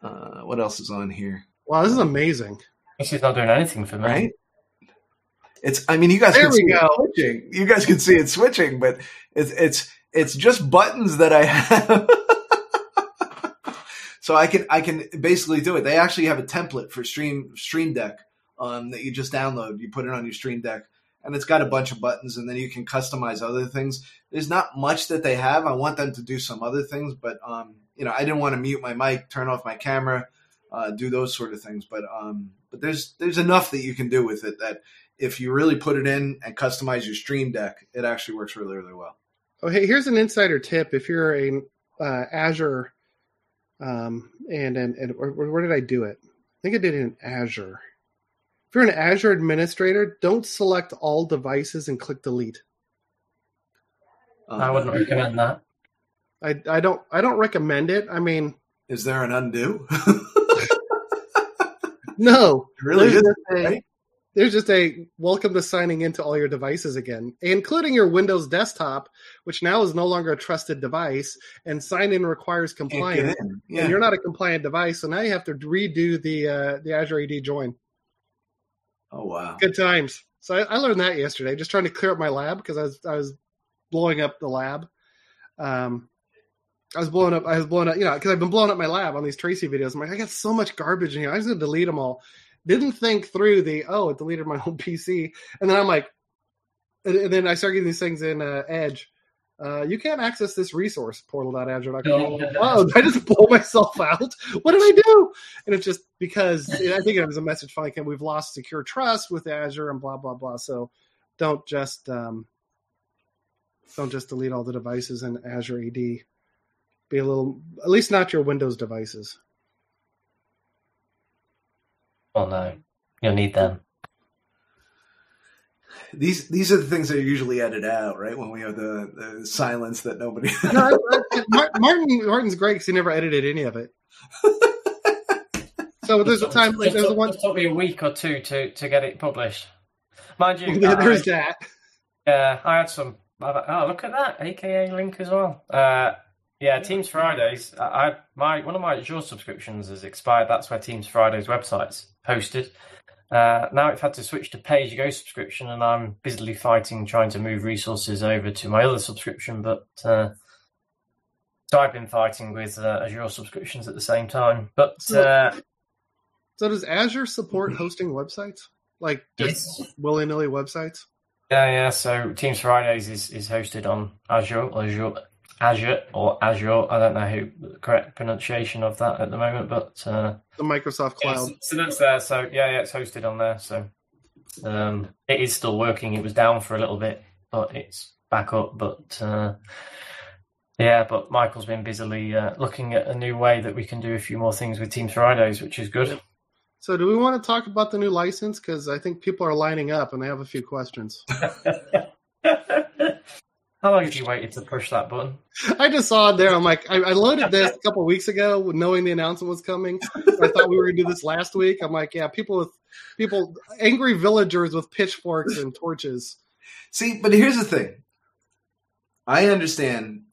B: Uh, what else is on here?
A: Wow, this is amazing.
C: She's not doing anything for me.
B: Right? It's. I mean, you guys
A: There
B: can
A: we
B: see it
A: go.
B: switching. You guys can see it switching, but it's it's it's just buttons that I have. so I can I can basically do it. They actually have a template for Stream Stream Deck um, that you just download. You put it on your Stream Deck, and it's got a bunch of buttons, and then you can customize other things. There's not much that they have. I want them to do some other things, but um, you know, I didn't want to mute my mic, turn off my camera, uh, do those sort of things. But um, but there's there's enough that you can do with it that if you really put it in and customize your Stream Deck, it actually works really really well.
A: Oh, hey, here's an insider tip. If you're a uh, Azure, um, and and, and or, where did I do it? I think I did it in Azure. If you're an Azure administrator, don't select all devices and click delete.
C: I wouldn't recommend that.
A: I, I don't I don't recommend it. I mean,
B: Is there an undo?
A: no,
B: It really
A: there's just a,
B: right?
A: there's just a welcome to signing into all your devices again, including your Windows desktop, which now is no longer a trusted device, and sign in requires compliance.
B: Yeah.
A: and you're not a compliant device, so now you have to redo the uh, the Azure AD join.
B: oh wow.
A: Good times. So I, I learned that yesterday, just trying to clear up my lab because I was I was blowing up the lab. Um, I was blowing up. I was blowing up, you know, because I've been blowing up my lab on these Tracy videos. I'm like, I got so much garbage in here. I was gonna delete them all. Didn't think through the oh, it deleted my whole PC, and then I'm like, and, then I start getting these things in uh, Edge. Uh, you can't access this resource portal.azure.com.
C: No.
A: Oh, did I just blow myself out? What did I do? And it's just because I think it was a message like, and we've lost secure trust with Azure and blah blah blah. So don't just um, don't just delete all the devices in Azure AD. Be a little, at least not your Windows devices.
C: Well, no, you'll need them.
B: These these are the things that are usually edited out, right? When we have the, the silence that nobody.
A: No, I- I- Martin Martin's great because he never edited any of it. So there's a time like there's a
C: took-
A: one.
C: just took me a week or two to, to get it published. Mind you,
A: Yeah, there's
C: I,
A: that.
C: yeah, I had some. Oh, look at that AKA link as well. Uh, yeah, Teams Fridays. I, my one of my Azure subscriptions has expired. That's where Teams Fridays website's hosted. Uh, now I've had to switch to pay as you go subscription, and I'm busily fighting trying to move resources over to my other subscription. But uh, so I've been fighting with uh, Azure subscriptions at the same time. But
A: So-
C: uh,
A: So does Azure support hosting websites? Like just
C: yes.
A: willy nilly websites?
C: Yeah, yeah. So Teams Fridays is, is hosted on Azure, Azure, Azure, or Azure. I don't know who the correct pronunciation of that at the moment, but uh,
A: The Microsoft Cloud.
C: so, so that's there. So yeah, yeah, it's hosted on there. So um, it is still working. It was down for a little bit, but it's back up. But uh, yeah, but Michael's been busily uh, looking at a new way that we can do a few more things with Teams Fridays, which is good.
A: So do we want to talk about the new license? Because I think people are lining up and they have a few questions.
C: How long have you waited to push that button?
A: I just saw it there. I'm like, I, I loaded this a couple weeks ago, knowing the announcement was coming. I thought we were going to do this last week. I'm like, yeah, people with people, angry villagers with pitchforks and torches.
B: See, but here's the thing. I understand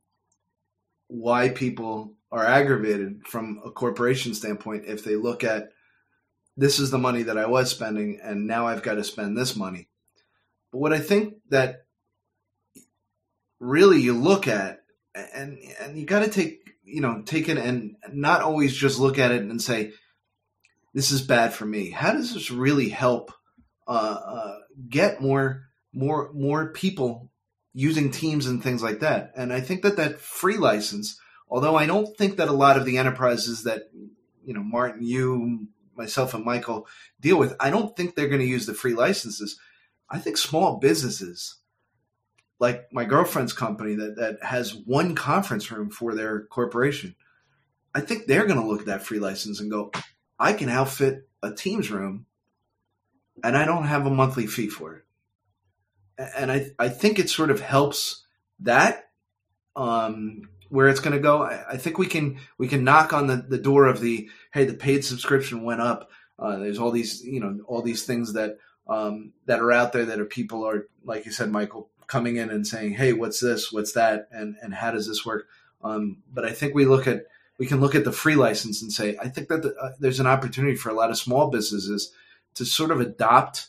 B: why people are aggravated from a corporation standpoint if they look at this is the money that I was spending and now I've got to spend this money. But what I think that really you look at and and you got to take you know take it and not always just look at it and say this is bad for me. How does this really help uh, uh, get more more more people using teams and things like that. And I think that that free license, although I don't think that a lot of the enterprises that you know Martin, you, myself, and Michael deal with, I don't think they're going to use the free licenses. I think small businesses, like my girlfriend's company that that has one conference room for their corporation, I think they're going to look at that free license and go, I can outfit a Teams room and I don't have a monthly fee for it. And I, I think it sort of helps that um, where it's going to go. I, I, think we can we can knock on the, the door of the hey the paid subscription went up. Uh, there's all these you know all these things that um, that are out there that are people are like you said, Michael, coming in and saying hey what's this what's that and and how does this work. Um, but I think we look at we can look at the free license and say I think that the, uh, there's an opportunity for a lot of small businesses to sort of adopt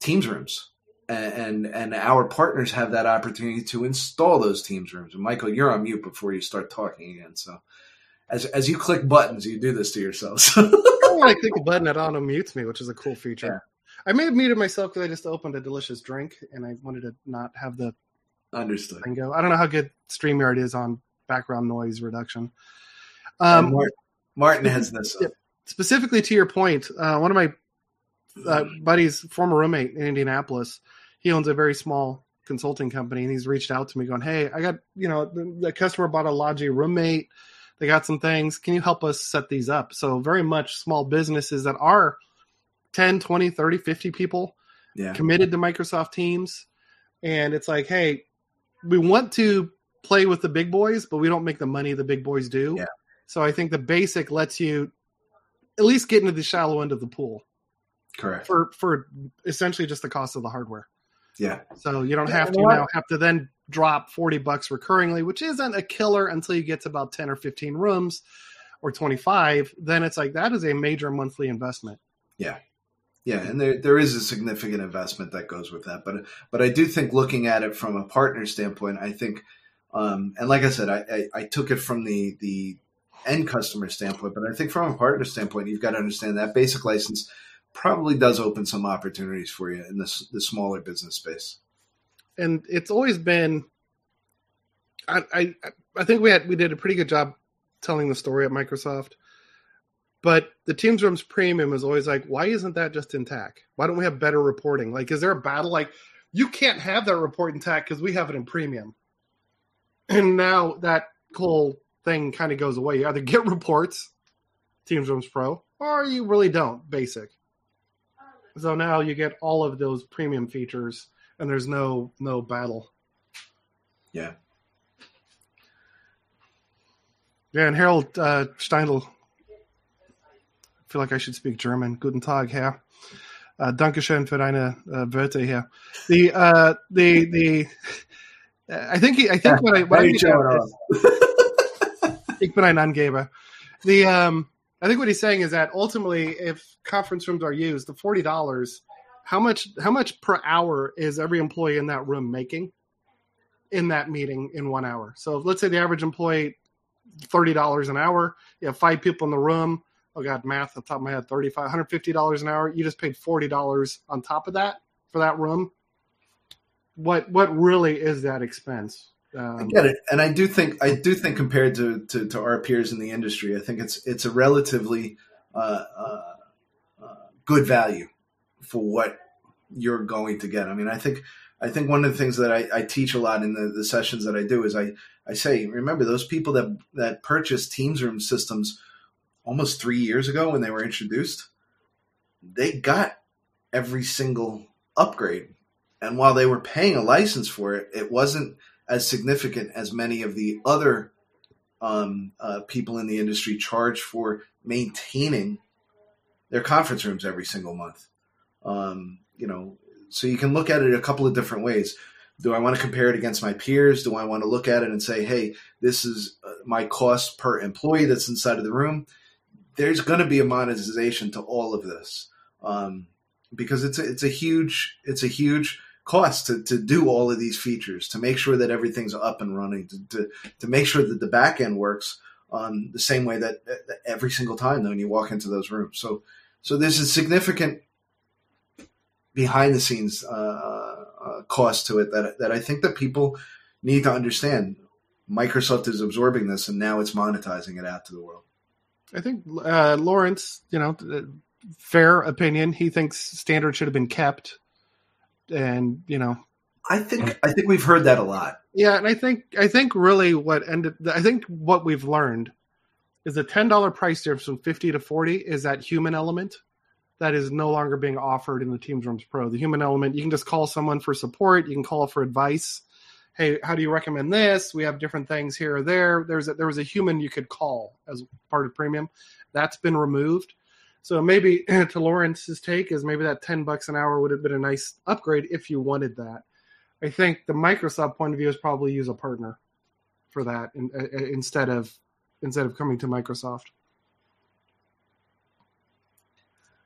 B: Teams rooms and and our partners have that opportunity to install those teams rooms. And Michael, you're on mute before you start talking again. So as as you click buttons, you do this to yourselves.
A: when I click a button, it auto mutes me, which is a cool feature. I may have muted myself because I just opened a delicious drink and I wanted to not have the
B: understood
A: thing go. I don't know how good StreamYard is on background noise reduction.
B: Um, Martin, Martin has this.
A: Specifically to your point, uh, one of my uh, buddy's former RoomMate in Indianapolis he owns a very small consulting company and he's reached out to me going, Hey, I got, you know, the, the customer bought a Logi roommate. They got some things. Can you help us set these up? So very much small businesses that are 10, 20, 30, 50 people
B: yeah.
A: committed to Microsoft Teams. And it's like, Hey, we want to play with the big boys, but we don't make the money the big boys do.
B: Yeah.
A: So I think the basic lets you at least get into the shallow end of the pool.
B: Correct.
A: For for essentially just the cost of the hardware.
B: Yeah.
A: So you don't have to now have to then drop 40 bucks recurringly, which isn't a killer until you get to about 10 or 15 rooms or 25. Then it's like that is a major monthly investment.
B: Yeah. Yeah, and there there is a significant investment that goes with that, but but I do think looking at it from a partner standpoint, I think, um, and like I said, I, I, I took it from the the end customer standpoint, but I think from a partner standpoint, you've got to understand that basic license probably does open some opportunities for you in this the smaller business space.
A: And it's always been, I, I I think we had we did a pretty good job telling the story at Microsoft. But the Teams Rooms Premium is always like, why isn't that just in TAC? Why don't we have better reporting? Like, is there a battle? Like, you can't have that report in TAC because we have it in Premium. And now that whole thing kind of goes away. You either get reports, Teams Rooms Pro, or you really don't, basic. So now you get all of those premium features, and there's no no battle.
B: Yeah.
A: Yeah, and Harold uh, Steindl. Feel like I should speak German. Guten Tag, Herr. Uh, Dankeschön für deine uh, Wörter here. The uh, the the. I think he, I think what I what I ich bin ein Angeber. The um I think what he's saying is that ultimately, if conference rooms are used, the forty dollars, how much how much per hour is every employee in that room making in that meeting in one hour? So let's say the average employee thirty dollars an hour. You have five people in the room. Oh god, math the top of my head, thirty five hundred fifty dollars an hour. You just paid forty dollars on top of that for that room. What what really is that expense?
B: Um, I get it, and I do think I do think compared to, to, to our peers in the industry, I think it's it's a relatively uh, uh, uh, good value for what you're going to get. I mean, I think I think one of the things that I, I teach a lot in the, the, sessions that I do is I, I say, remember those people that that purchased Teams Room systems almost three years ago when they were introduced, they got every single upgrade, and while they were paying a license for it, it wasn't as significant as many of the other um, uh, people in the industry charge for maintaining their conference rooms every single month. Um, you know, so you can look at it a couple of different ways. Do I want to compare it against my peers? Do I want to look at it and say, hey, this is uh, my cost per employee that's inside of the room? There's going to be a monetization to all of this um, because it's a, it's a huge it's a huge cost to, to do all of these features, to make sure that everything's up and running, to, to, to make sure that the back end works on the same way that, that every single time when you walk into those rooms. So, so there's a significant behind the scenes uh, uh, cost to it that, that I think that people need to understand. Microsoft is absorbing this and now it's monetizing it out to the world.
A: I think uh, Lawrence, you know, fair opinion. He thinks standards should have been kept and you know
B: I think I think we've heard that a lot.
A: Yeah, and I think I think really what ended I think what we've learned is the ten dollar price difference from fifty to forty is that human element that is no longer being offered in the Teams Rooms Pro. The human element, you can just call someone for support, you can call for advice. Hey, how do you recommend this? We have different things here or there. There's a, there was a human you could call as part of premium. That's been removed. So maybe to Lawrence's take is maybe that 10 bucks an hour would have been a nice upgrade if you wanted that. I think the Microsoft point of view is probably use a partner for that in, uh, instead of instead of coming to Microsoft.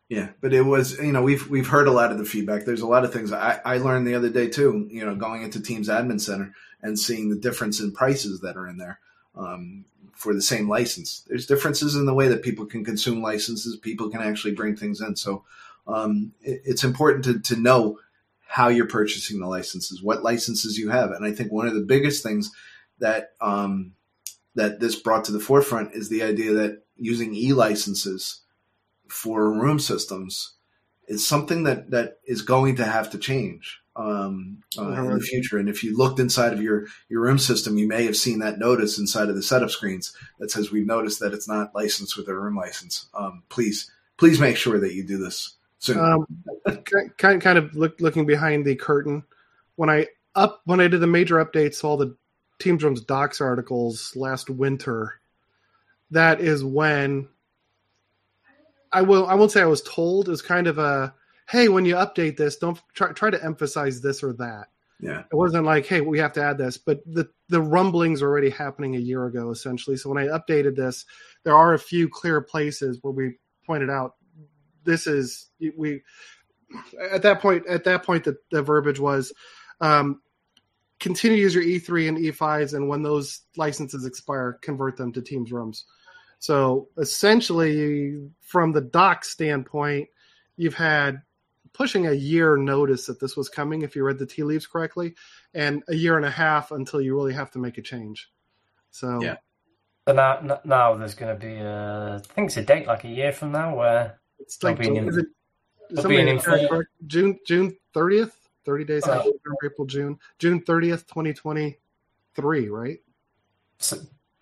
B: Yeah, but it was you know we've we've heard a lot of the feedback. There's a lot of things I, I learned the other day too. You know, going into Teams Admin Center and seeing the difference in prices that are in there um, for the same license. There's differences in the way that people can consume licenses. People can actually bring things in. So um, it, it's important to to know how you're purchasing the licenses, what licenses you have, and I think one of the biggest things that um, that this brought to the forefront is the idea that using e licenses for room systems is something that that is going to have to change um, uh, in the future. And if you looked inside of your your room system, you may have seen that notice inside of the setup screens that says we've noticed that it's not licensed with a room license. Um, please, please make sure that you do this soon. Um,
A: kind kind of look, looking behind the curtain when I up when I did the major updates to all the Team Rooms docs articles last winter. That is when I will. I won't say I was told. Is kind of a hey, when you update this, don't try try to emphasize this or that.
B: Yeah,
A: it wasn't like hey, we have to add this, but the the rumblings are already happening a year ago, essentially. So when I updated this, there are a few clear places where we pointed out this is we at that point. At that point, the, the verbiage was. Um, continue to use your E3 and E5s, and when those licenses expire, convert them to Teams rooms. So essentially, from the doc standpoint, you've had pushing a year notice that this was coming, if you read the tea leaves correctly, and a year and a half until you really have to make a change. So
B: yeah.
C: So now, now there's going to be a, I think it's a date like a year from now where
A: it's like in, is it, in June June thirtieth, thirty days uh, after April June June thirtieth, twenty twenty three, right?
C: So,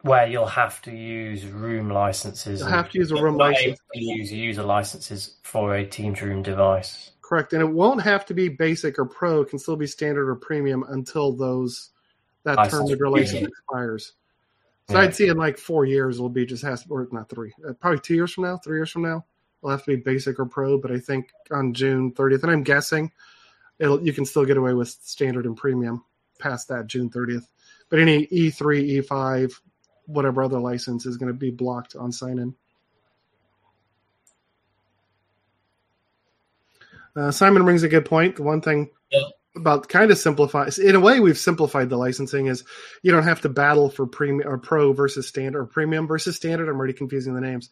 C: where you'll have to use room licenses.
A: You'll have to use a room license.
C: To use user licenses for a Teams Room device.
A: Correct, and it won't have to be basic or pro. It can still be standard or premium until those that license term of your license expires. So yeah. I'd see in like four years it'll be just has to, or not three, uh, probably two years from now, three years from now, it'll have to be basic or pro. But I think on June 30th, and I'm guessing it'll you can still get away with standard and premium past that June 30th. But any E3, E5, whatever other license is going to be blocked on sign in. Uh, Simon brings a good point. The one thing yeah. about kind of simplifies, in a way, we've simplified the licensing is you don't have to battle for premium or pro versus standard or premium versus standard. I'm already confusing the names.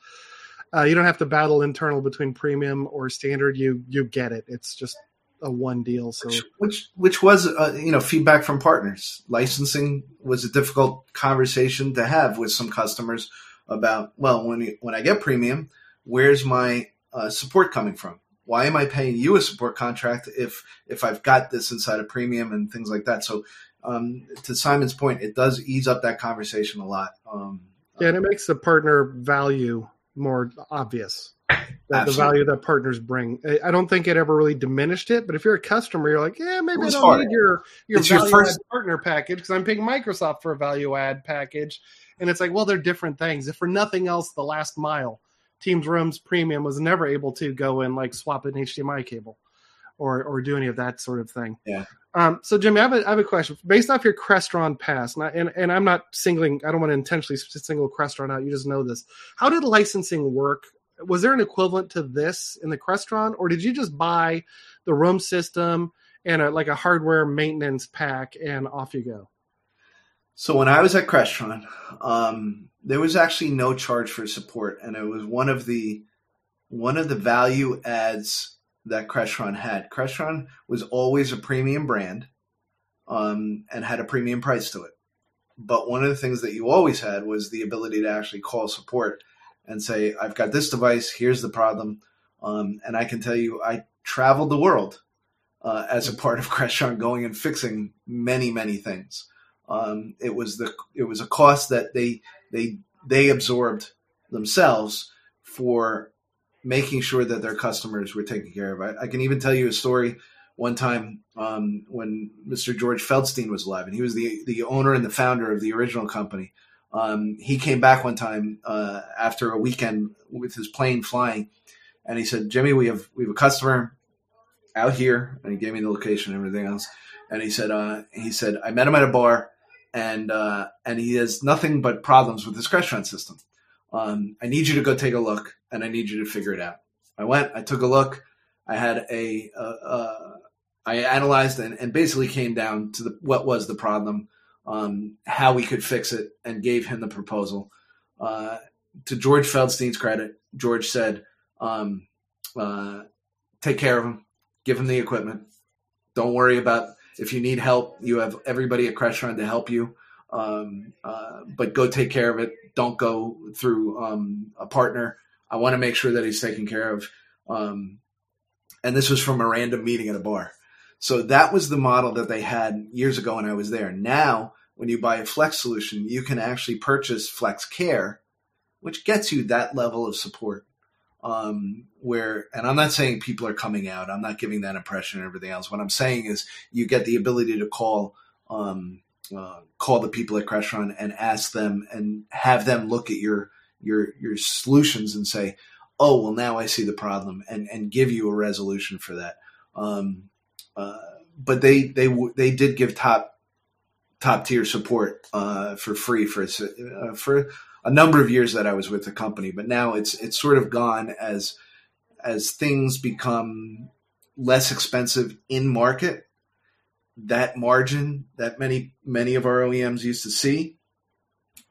A: Uh, you don't have to battle internal between premium or standard. You you get it. It's just a one deal. So
B: which which, which was uh, you know feedback from partners. Licensing was a difficult conversation to have with some customers about well when you, when I get premium, where's my uh, support coming from? Why am I paying you a support contract if if I've got this inside a premium and things like that? So um, to Simon's point, it does ease up that conversation a lot. Um,
A: yeah, and it makes the partner value more obvious the, the, value that partners bring. I don't think it ever really diminished it, but if you're a customer, you're like, yeah, maybe I don't hard. need your your it's value your first... add partner package because I'm paying Microsoft for a value add package, and it's like, well, they're different things. If for nothing else, the last mile, Teams Rooms Premium was never able to go and like swap an HDMI cable or or do any of that sort of thing.
B: Yeah.
A: Um, so Jimmy, I have, a, I have a question based off your Crestron pass, and, I, and and I'm not singling. I don't want to intentionally single Crestron out. You just know this. How did licensing work was there an equivalent to this in the Crestron, or did you just buy the room system and a, like a hardware maintenance pack and off you go?
B: So when I was at Crestron, um, there was actually no charge for support, and it was one of the one of the value adds that Crestron had. Crestron was always a premium brand, um, and had a premium price to it. But one of the things that you always had was the ability to actually call support and say, I've got this device, here's the problem. Um, and I can tell you, I traveled the world uh, as a part of Crestron going and fixing many, many things. Um, it was the it was a cost that they they they absorbed themselves for making sure that their customers were taken care of. I, I can even tell you a story one time um, when Mr. George Feldstein was alive, and he was the the owner and the founder of the original company. Um, he came back one time uh, after a weekend with his plane flying, and he said, "Jimmy, we have we have a customer out here," and he gave me the location and everything else. And he said, uh, "He said I met him at a bar, and uh, and he has nothing but problems with his restaurant system. Um, I need you to go take a look, and I need you to figure it out." I went, I took a look. I had a, I analyzed and, and, basically came down to the, what was the problem, um, how we could fix it, and gave him the proposal. Uh, to George Feldstein's credit, George said, um, uh, "Take care of him, give him the equipment. Don't worry about if you need help. You have everybody at Crestron to help you, um, uh, but go take care of it. Don't go through um, a partner. I want to make sure that he's taken care of." Um, and this was from a random meeting at a bar. So that was the model that they had years ago when I was there. Now, when you buy a Flex solution, you can actually purchase Flex Care, which gets you that level of support. Um, where, and I'm not saying people are coming out. I'm not giving that impression and everything else. What I'm saying is you get the ability to call, um, uh, call the people at Crestron and ask them and have them look at your your your solutions and say, oh well, now I see the problem and and give you a resolution for that. Um, uh, but they they they did give top top tier support uh, for free for uh, for a number of years that I was with the company. But now it's it's sort of gone as as things become less expensive in market. That margin that many many of our OEMs used to see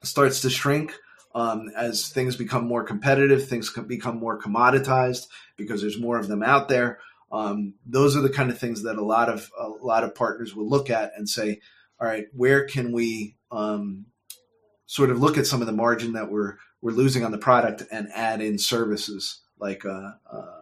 B: starts to shrink. Um, as things become more competitive, things become more commoditized because there's more of them out there. Um, those are the kind of things that a lot of a lot of partners will look at and say, all right, where can we um, sort of look at some of the margin that we're we're losing on the product and add in services like uh, uh,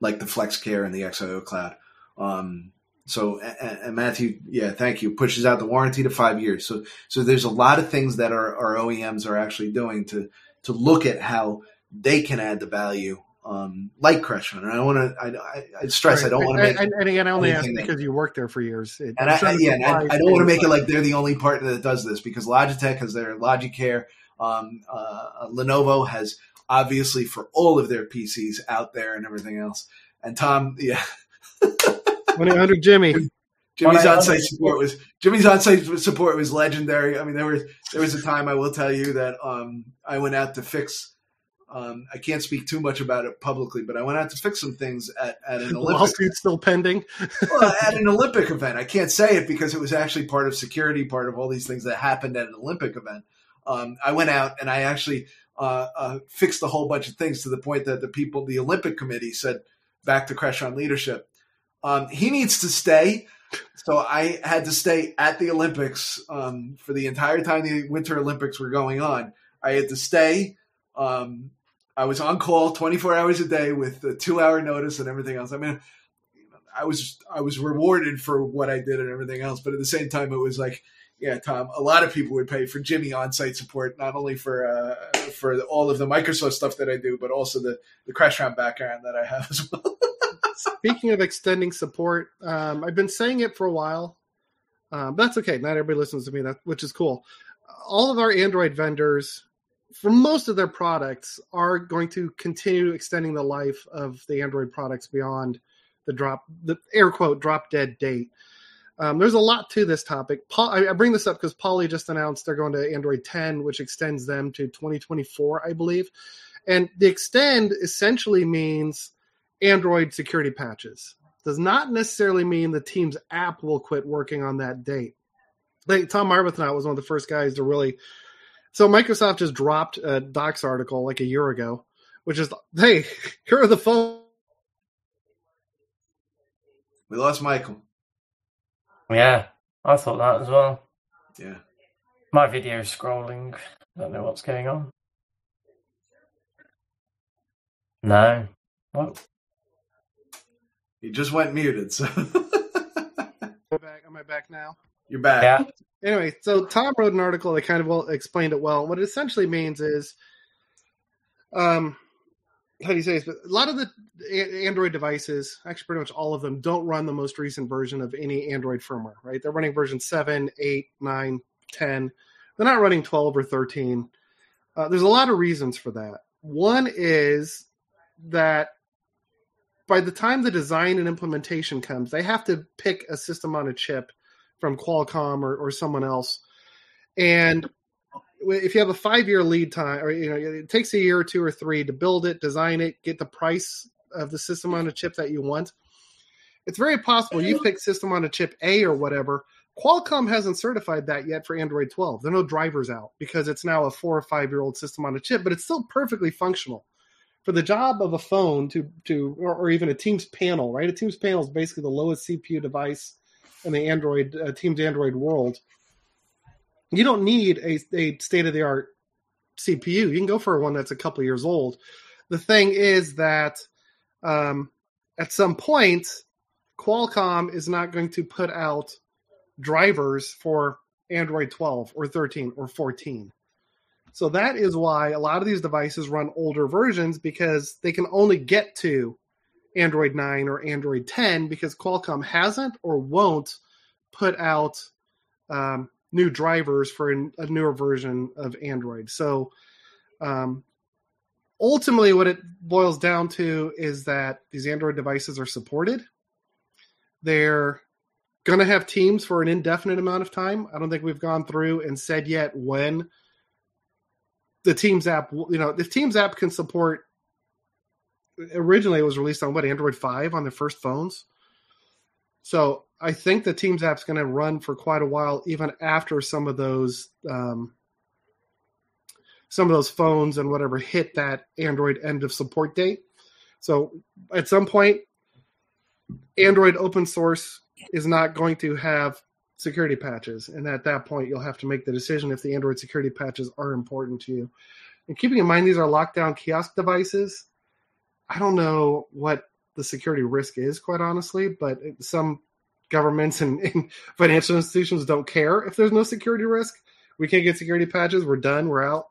B: like the Flex Care and the XIO Cloud. Um, so and, and, Matthew, yeah, thank you. Pushes out the warranty to five years. So so there's a lot of things that our, our OEMs are actually doing to to look at how they can add the value um, like Crestron. And I want to, I, I, stress, right. I don't want to make.
A: And, and, again, I only ask because you worked there for years.
B: It, and I, yeah, and I, I, don't want to make it like they're the only partner that does this because Logitech has their Logicare. Um, uh, Lenovo has obviously for all of their PCs out there and everything else. And Tom, yeah.
A: 100 Jimmy.
B: Jimmy's on-site support was Jimmy's on-site support was legendary. I mean, there was there was a time I will tell you that um, I went out to fix um, I can't speak too much about it publicly, but I went out to fix some things at, at an Olympic.
A: Lawsuit still pending.
B: well, at an Olympic event, I can't say it because it was actually part of security, part of all these things that happened at an Olympic event. Um, I went out and I actually uh, uh, fixed a whole bunch of things to the point that the people, the Olympic committee, said back to Crestron leadership, um, he needs to stay. So I had to stay at the Olympics um, for the entire time the Winter Olympics were going on. I had to stay. Um, I was on call 24 hours a day with a two hour notice and everything else. I mean, I was I was rewarded for what I did and everything else, but at the same time, it was like, yeah, Tom. A lot of people would pay for Jimmy on-site support, not only for uh, for all of the Microsoft stuff that I do, but also the the Crestron background that I have as well.
A: Speaking of extending support, um, I've been saying it for a while, um, that's okay. Not everybody listens to me, that which is cool. All of our Android vendors for most of their products are going to continue extending the life of the Android products beyond the drop, the air quote drop dead date. Um, there's a lot to this topic. Paul, I, bring this up because Poly just announced they're going to Android 10, which extends them to 2024, I believe. And the extend essentially means Android security patches. Does not necessarily mean the team's app will quit working on that date. Like Tom Arbuthnot was one of the first guys to really so Microsoft just dropped a Docs article like a year ago, which is, hey, here are the phones.
B: We lost Michael.
C: Yeah, I thought that as well.
B: Yeah.
C: My video is scrolling. I don't know what's going on. No. What?
B: He just went muted. So. am,
A: back? Am I back now?
B: You're back.
C: Yeah.
A: Anyway, so Tom wrote an article that kind of well explained it well. What it essentially means is um, how do you say this? But a lot of the Android devices, actually pretty much all of them, don't run the most recent version of any Android firmware, right? They're running version 7, 8, 9, 10. They're not running 12 or 13. Uh, there's a lot of reasons for that. One is that by the time the design and implementation comes, they have to pick a system on a chip from Qualcomm or, or someone else. And if you have a five year lead time, or you know, it takes a year or two or three to build it, design it, get the price of the system on a chip that you want. It's very possible you pick system on a chip A or whatever. Qualcomm hasn't certified that yet for Android 12. There are no drivers out because it's now a four or five year old system on a chip, but it's still perfectly functional for the job of a phone to to or, or, even a Teams panel, right? A Teams panel is basically the lowest CPU device in the Android uh, Teams Android world. You don't need a, a state of the art CPU. You can go for one that's a couple years old. The thing is that um, at some point, Qualcomm is not going to put out drivers for Android 12 or 13 or 14 so that is why a lot of these devices run older versions because they can only get to Android 9 or Android 10 because Qualcomm hasn't or won't put out um, new drivers for a, a, newer version of Android. So um, ultimately, what it boils down to is that these Android devices are supported. They're going to have teams for an indefinite amount of time. I don't think we've gone through and said yet when the Teams app, you know, the Teams app can support. Originally, it was released on what Android five on the first phones. So I think the Teams app's going to run for quite a while, even after some of those um, some of those phones and whatever hit that Android end of support date. So at some point, Android open source is not going to have security patches. And at that point, you'll have to make the decision if the Android security patches are important to you. And keeping in mind these are lockdown kiosk devices, I don't know what the security risk is, quite honestly, but some governments and, and financial institutions don't care if there's no security risk. We can't get security patches. We're done. We're out.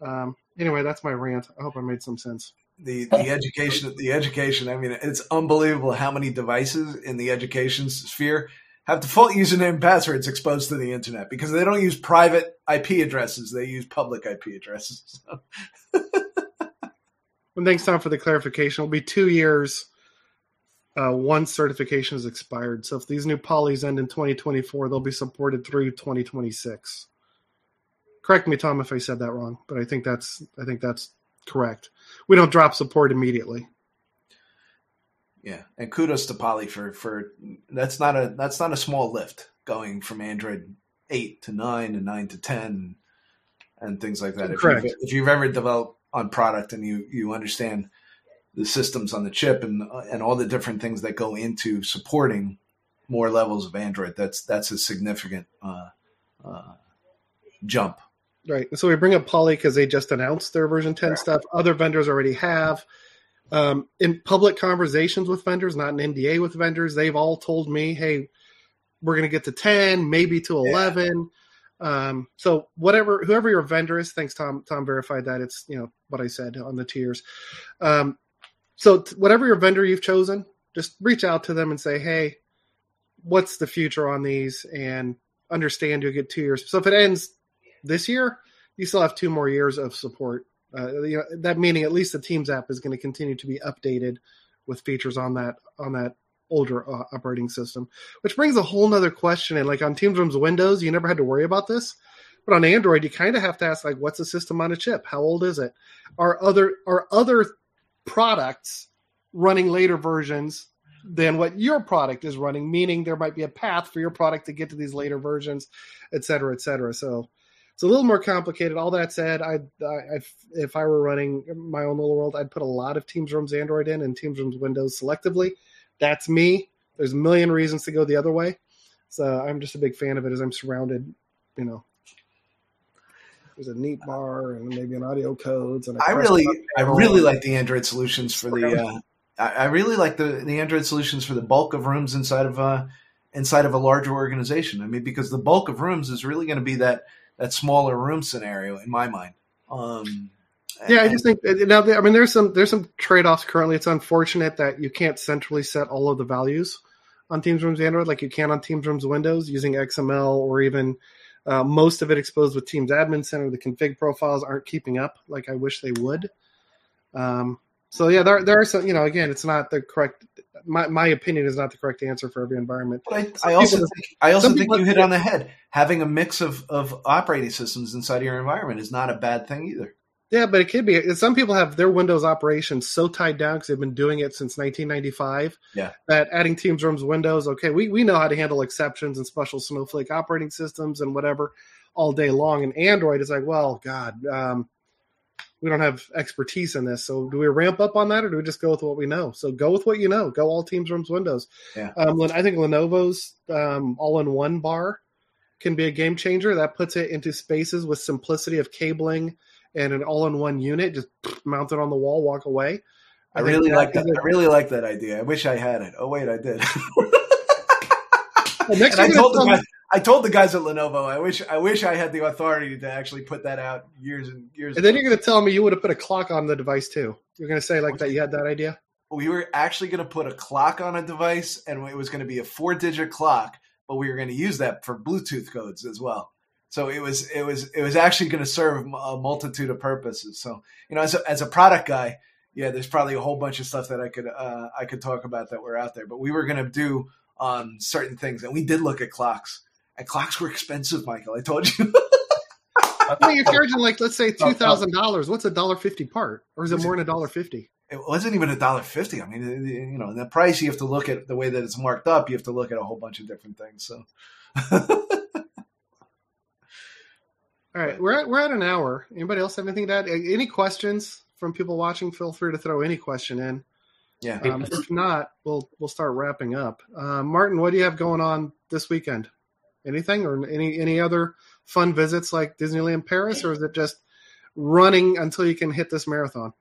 A: Um, anyway, that's my rant. I hope I made some sense
B: the the education the education i mean it's unbelievable how many devices in the education sphere have default username and passwords exposed to the internet because they don't use private IP addresses; they use public IP addresses.
A: well, thanks, Tom, for the clarification. It'll be two years uh, once certification is expired. So if these new polys end in 2024, they'll be supported through 2026. Correct me, Tom, if I said that wrong, but I think that's I think that's correct. We don't drop support immediately.
B: Yeah, and kudos to Poly for for that's not a that's not a small lift going from Android eight to nine and nine to ten and things like that.
A: Correct.
B: If you've, if you've ever developed on product and you you understand the systems on the chip and and all the different things that go into supporting more levels of Android, that's that's a significant uh, uh, jump.
A: Right. So we bring up Poly because they just announced their version 10 stuff. Other vendors already have um, in public conversations with vendors, not an NDA with vendors, they've all told me, "Hey, we're going to get to ten, maybe to 11. Yeah. Um, so whatever, whoever your vendor is, thanks Tom. Tom verified that it's you know what I said on the tiers. Um, so t- whatever your vendor you've chosen, just reach out to them and say, "Hey, what's the future on these?" And understand you'll get two years. So if it ends this year, you still have two more years of support uh, you know, that meaning at least the Teams app is going to continue to be updated with features on that on that older uh, operating system. Which brings a whole nother question in. Like on Teams Rooms Windows, you never had to worry about this, but on Android, you kind of have to ask like, what's the system on a chip? How old is it? Are other are other products running later versions than what your product is running? Meaning there might be a path for your product to get to these later versions, et cetera, et cetera. So it's a little more complicated. All that said, I, I if I were running my own little world, I'd put a lot of Teams Rooms Android in and Teams Rooms Windows selectively. That's me. There's a million reasons to go the other way. So I'm just a big fan of it as I'm surrounded, you know. There's a Neat Bar and maybe an AudioCodes. And
B: I really, I really like the Android solutions for the. Uh, I really like the the Android solutions for the bulk of rooms inside of uh inside of a larger organization. I mean, because the bulk of rooms is really going to be that that smaller room scenario in my mind. Um,
A: Yeah, I just think now. I mean, there's some there's some trade offs currently. It's unfortunate that you can't centrally set all of the values on Teams Rooms Android like you can on Teams Rooms Windows using XML or even uh, most of it exposed with Teams Admin Center. The config profiles aren't keeping up like I wish they would. Um, so yeah, there there are some. You know, again, it's not the correct. My my opinion is not the correct answer for every environment.
B: But I, I also
A: people-
B: think I also think you hit on the head. Having a mix of, of operating systems inside your environment is not a bad thing either.
A: Yeah, but it could be. Some people have their Windows operations so tied down because they've been doing it since 1995.
B: Yeah.
A: That adding Teams Rooms Windows, okay, we, we know how to handle exceptions and special Snowflake operating systems and whatever all day long. And Android is like, well, God, um, we don't have expertise in this. So do we ramp up on that or do we just go with what we know? So go with what you know. Go all Teams Rooms Windows.
B: Yeah.
A: Um, I think Lenovo's um, all-in-one bar can be a game changer. That puts it into spaces with simplicity of cabling and an all-in-one unit. Just mount it on the wall, walk away.
B: I,
A: think
B: really like that. I really like that idea. I wish I had it. Oh wait, I did.
A: Well, next
B: I told the guys, I told the guys at Lenovo, I wish I wish I had the authority to actually put that out years and years.
A: and then
B: ago.
A: you're going to tell me you would have put a clock on the device too. You're going to say like that you had that idea.
B: we were actually going to put a clock on a device, and it was going to be a four-digit clock, but we were going to use that for Bluetooth codes as well. So it was it was it was actually going to serve a multitude of purposes. So you know, as a, as a product guy, yeah, there's probably a whole bunch of stuff that I could uh, I could talk about that were out there. But we were going to do um, certain things, and we did look at clocks. And clocks were expensive, Michael. I told you.
A: I mean, you're charging like let's say two thousand dollars. What's a dollar fifty part, or is it more than a dollar fifty?
B: it wasn't even a dollar fifty. I mean, you know, the price you have to look at the way that it's marked up. You have to look at a whole bunch of different things. So.
A: All right, we're at, we're at an hour. Anybody else have anything to add? Any questions from people watching? Feel free to throw any question in.
B: Yeah.
A: Um, if not, we'll we'll start wrapping up. Uh, Martin, what do you have going on this weekend? Anything or any any other fun visits like Disneyland Paris, or is it just running until you can hit this marathon?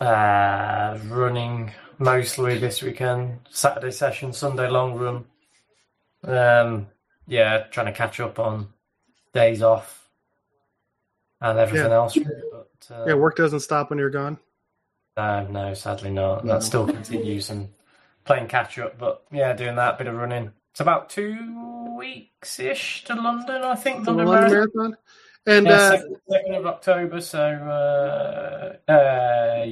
C: Uh, running mostly this weekend. Saturday session, Sunday long run. Um, yeah, trying to catch up on days off and everything
A: Yeah.
C: else. But, uh,
A: Yeah, work doesn't stop when you're gone.
C: No, no, sadly not.
B: No.
C: That still continues and playing catch up. But yeah, doing that bit of running. It's about two weeks ish to London, I think.
A: The
C: London
A: London
C: Marathon.
A: Marathon, and
C: Yeah,
A: uh,
C: second, second of October. So uh, uh,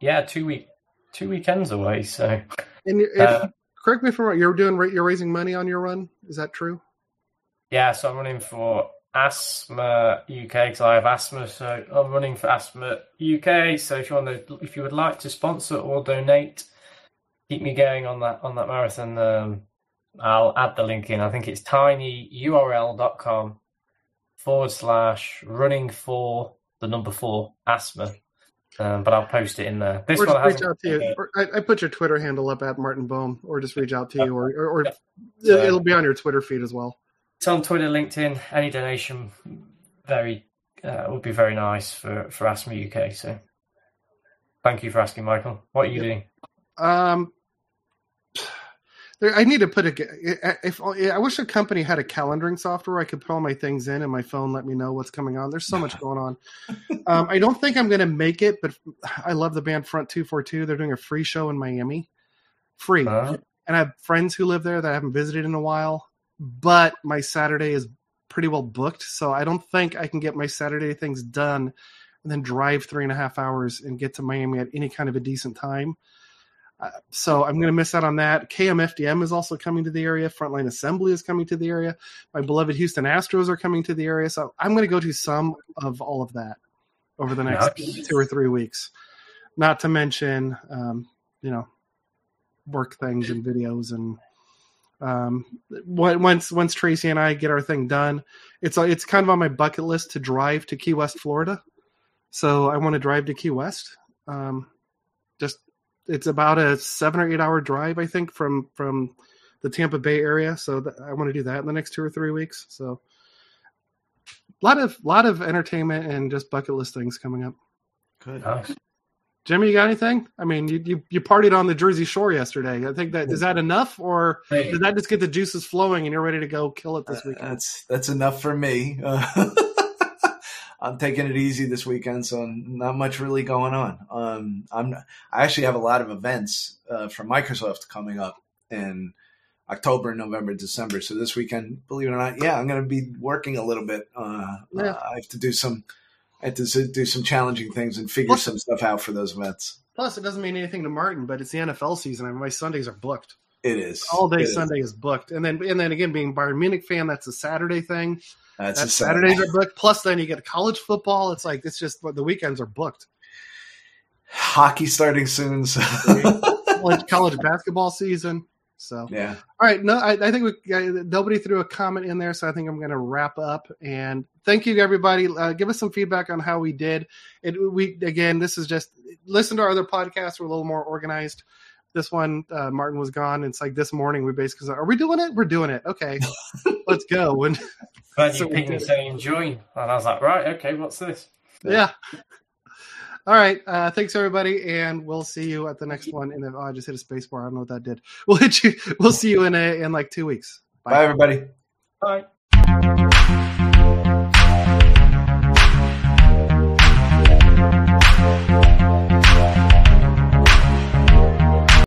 C: yeah, two week, two weekends away. So
A: and if,
C: uh,
A: correct me if I'm wrong. You're doing you're raising money on your run. Is that true?
C: yeah, so I'm running for Asthma UK because I have asthma. So I'm running for Asthma UK. So if you want to, if you would like to sponsor or donate, keep me going on that on that marathon. Um, I'll add the link in. I think it's tinyurl.com forward slash running for the number four asthma. Um, but I'll post it in there. This
A: or
C: one
A: just reach out to you. I, I put your Twitter handle up at Martin Boam, or just reach out to you, or or, or it- it'll be on your Twitter feed as well.
C: It's on Twitter, LinkedIn. Any donation, very uh, would be very nice for for Asthma UK. So, thank you for asking, Michael. What are you doing?
A: Um, there, I need to put a. If I wish a company had a calendaring software, I could put all my things in, and my phone let me know what's coming on. There's so much going on. Um, I don't think I'm going to make it, but I love the band Front Two Four Two. They're doing a free show in Miami, free,
C: Uh,
A: and I have friends who live there that I haven't visited in a while. But my Saturday is pretty well booked, so I don't think I can get my Saturday things done and then drive three and a half hours and get to Miami at any kind of a decent time. Uh, so I'm going to miss out on that. KMFDM is also coming to the area. Frontline Assembly is coming to the area. My beloved Houston Astros are coming to the area. So I'm going to go to some of all of that over the next
C: Nice.
A: two or three weeks. Not to mention, um, you know, work things and videos and um, when- once once Tracy and I get our thing done, it's it's kind of on my bucket list to drive to Key West, Florida. So I want to drive to Key West. Um, just it's about a seven or eight hour drive, I think, from from the Tampa Bay area. So th- I want to do that in the next two or three weeks. So a lot of lot of entertainment and just bucket list things coming up.
B: Good.
C: nice.
A: Jimmy, you got anything? I mean, you, you you partied on the Jersey Shore yesterday. I think that is that enough, or
C: Hey,
A: did that just get the juices flowing and you're ready to go kill it this
B: Uh,
A: weekend?
B: that's that's enough for me. Uh, I'm taking it easy this weekend, so not much really going on. Um, I'm I actually have a lot of events uh, from Microsoft coming up in October, November, December. So this weekend, believe it or not, yeah, I'm going to be working a little bit. Uh,
A: Yeah.
B: uh, I have to do some, Have to do some challenging things and figure
A: Plus-
B: some stuff out for those events.
A: Plus, it doesn't mean anything to Martin, but it's the NFL season. I mean, my Sundays are booked.
B: It is
A: All day
B: It is.
A: Sunday is booked, and then and then again, being Bayern Munich fan, that's a Saturday thing.
B: That's
A: That's
B: a Saturday.
A: Saturdays are booked. Plus, then you get college football. It's like it's just the weekends are booked.
B: Hockey starting soon. So.
A: College, college basketball season. So
B: yeah.
A: All right, no, I, I think we, uh, nobody threw a comment in there, so I think I'm going to wrap up. And thank you everybody. Uh, give us some feedback on how we did. It we again, this is just listen to our other podcasts. We're a little more organized. This one, uh, Martin was gone. It's like this morning we basically said, "Are we doing it? We're doing it. Okay, let's go." And
C: Glad
A: So
C: you
A: we
C: picked me
A: did it.
C: saying join, and I was like, right, okay, what's this?
A: yeah. All right. Uh, thanks everybody, and we'll see you at the next one. And oh, I just hit a space bar. I don't know what that did. We'll hit you. We'll see you in a in like two weeks.
B: Bye everybody.
C: Bye.